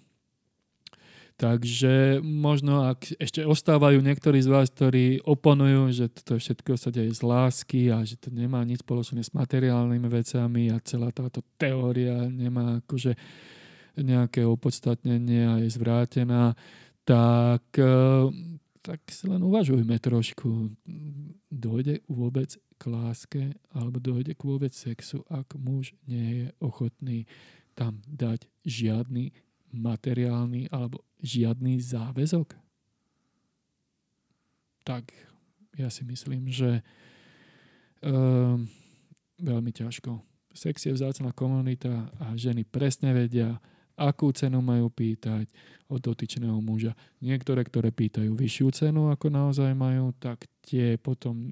Takže možno, ak ešte ostávajú niektorí z vás, ktorí oponujú, že toto všetko sa deje z lásky a že to nemá nič spoločné s materiálnymi vecami a celá táto teória nemá akože nejaké opodstatnenie a je zvrátená, tak tak si len uvažujme trošku. Dojde vôbec k láske alebo dojde k vôbec sexu, ak muž nie je ochotný tam dať žiadny materiálny alebo žiadny záväzok? Tak ja si myslím, že um, veľmi ťažko. Sex je vzácna komunita a ženy presne vedia, akú cenu majú pýtať od dotyčného muža. Niektoré, ktoré pýtajú vyššiu cenu, ako naozaj majú, tak tie potom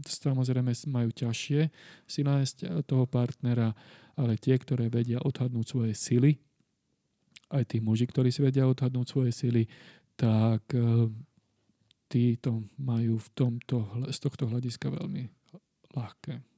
samozrejme majú ťažšie si nájsť toho partnera, ale tie, ktoré vedia odhadnúť svoje sily, aj tí muži, ktorí si vedia odhadnúť svoje sily, tak uh, títo majú v tomto, z tohto hľadiska veľmi ľahké.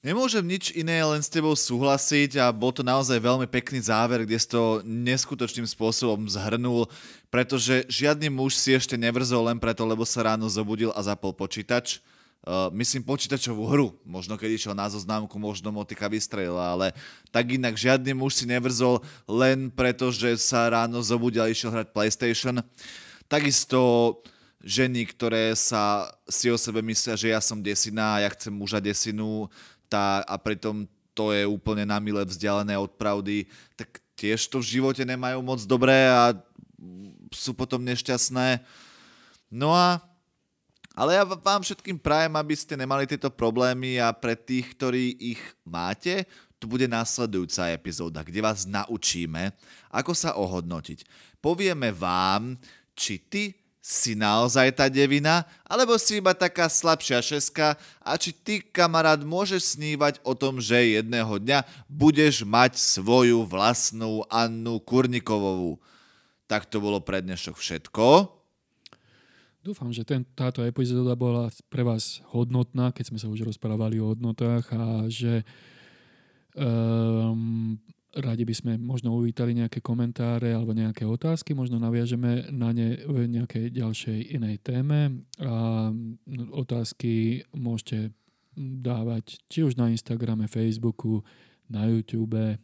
Nemôžem nič iné len s tebou súhlasiť a bol to naozaj veľmi pekný záver, kde si to neskutočným spôsobom zhrnul, pretože žiadny muž si ešte nevrzol len preto, lebo sa ráno zobudil a zapol počítač. Uh, myslím počítačovú hru. Možno keď išiel na zoznámku, možno motika vystrelila, ale tak inak žiadny muž si nevrzol len preto, že sa ráno zobudil a išiel hrať PlayStation. Takisto ženy, ktoré sa si o sebe myslia, že ja som desina a ja chcem muža desinu, tá, a pritom to je úplne na mile vzdialené od pravdy, tak tiež to v živote nemajú moc dobré a sú potom nešťastné. No a ale ja vám všetkým prajem, aby ste nemali tieto problémy a pre tých, ktorí ich máte, tu bude následujúca epizóda, kde vás naučíme, ako sa ohodnotiť. Povieme vám, či ty si naozaj tá devina, alebo si iba taká slabšia šeska a či ty, kamarát, môžeš snívať o tom, že jedného dňa budeš mať svoju vlastnú Annu Kurnikovovú. Tak to bolo pre dnešok všetko. Dúfam, že ten, táto epizóda bola pre vás hodnotná, keď sme sa už rozprávali o hodnotách a že um, Radi by sme možno uvítali nejaké komentáre alebo nejaké otázky, možno naviažeme na ne v nejakej ďalšej inej téme a otázky môžete dávať či už na Instagrame, Facebooku, na YouTube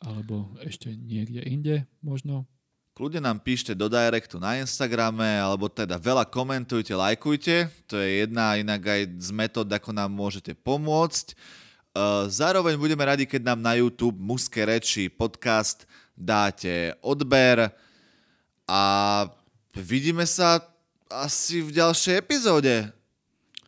alebo ešte niekde inde možno. Kľudne nám píšte do directu na Instagrame, alebo teda veľa komentujte, lajkujte. To je jedna inak aj z metód, ako nám môžete pomôcť. Eh, zároveň budeme radi, keď nám na YouTube Muské reči podcast dáte odber a vidíme sa asi v ďalšej epizóde.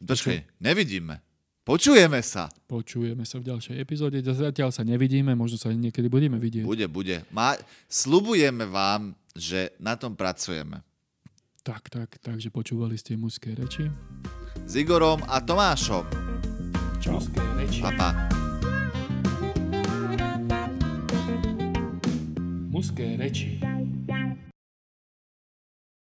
Počkej, nevidíme. Počujeme sa. Počujeme sa v ďalšej epizóde. Zatiaľ sa nevidíme, možno sa niekedy budeme vidieť. Bude, bude. Má, slubujeme vám, že na tom pracujeme. Tak, tak, takže počúvali ste muské reči. S Igorom a Tomášom. Čau. Pa, pa. Muské reči.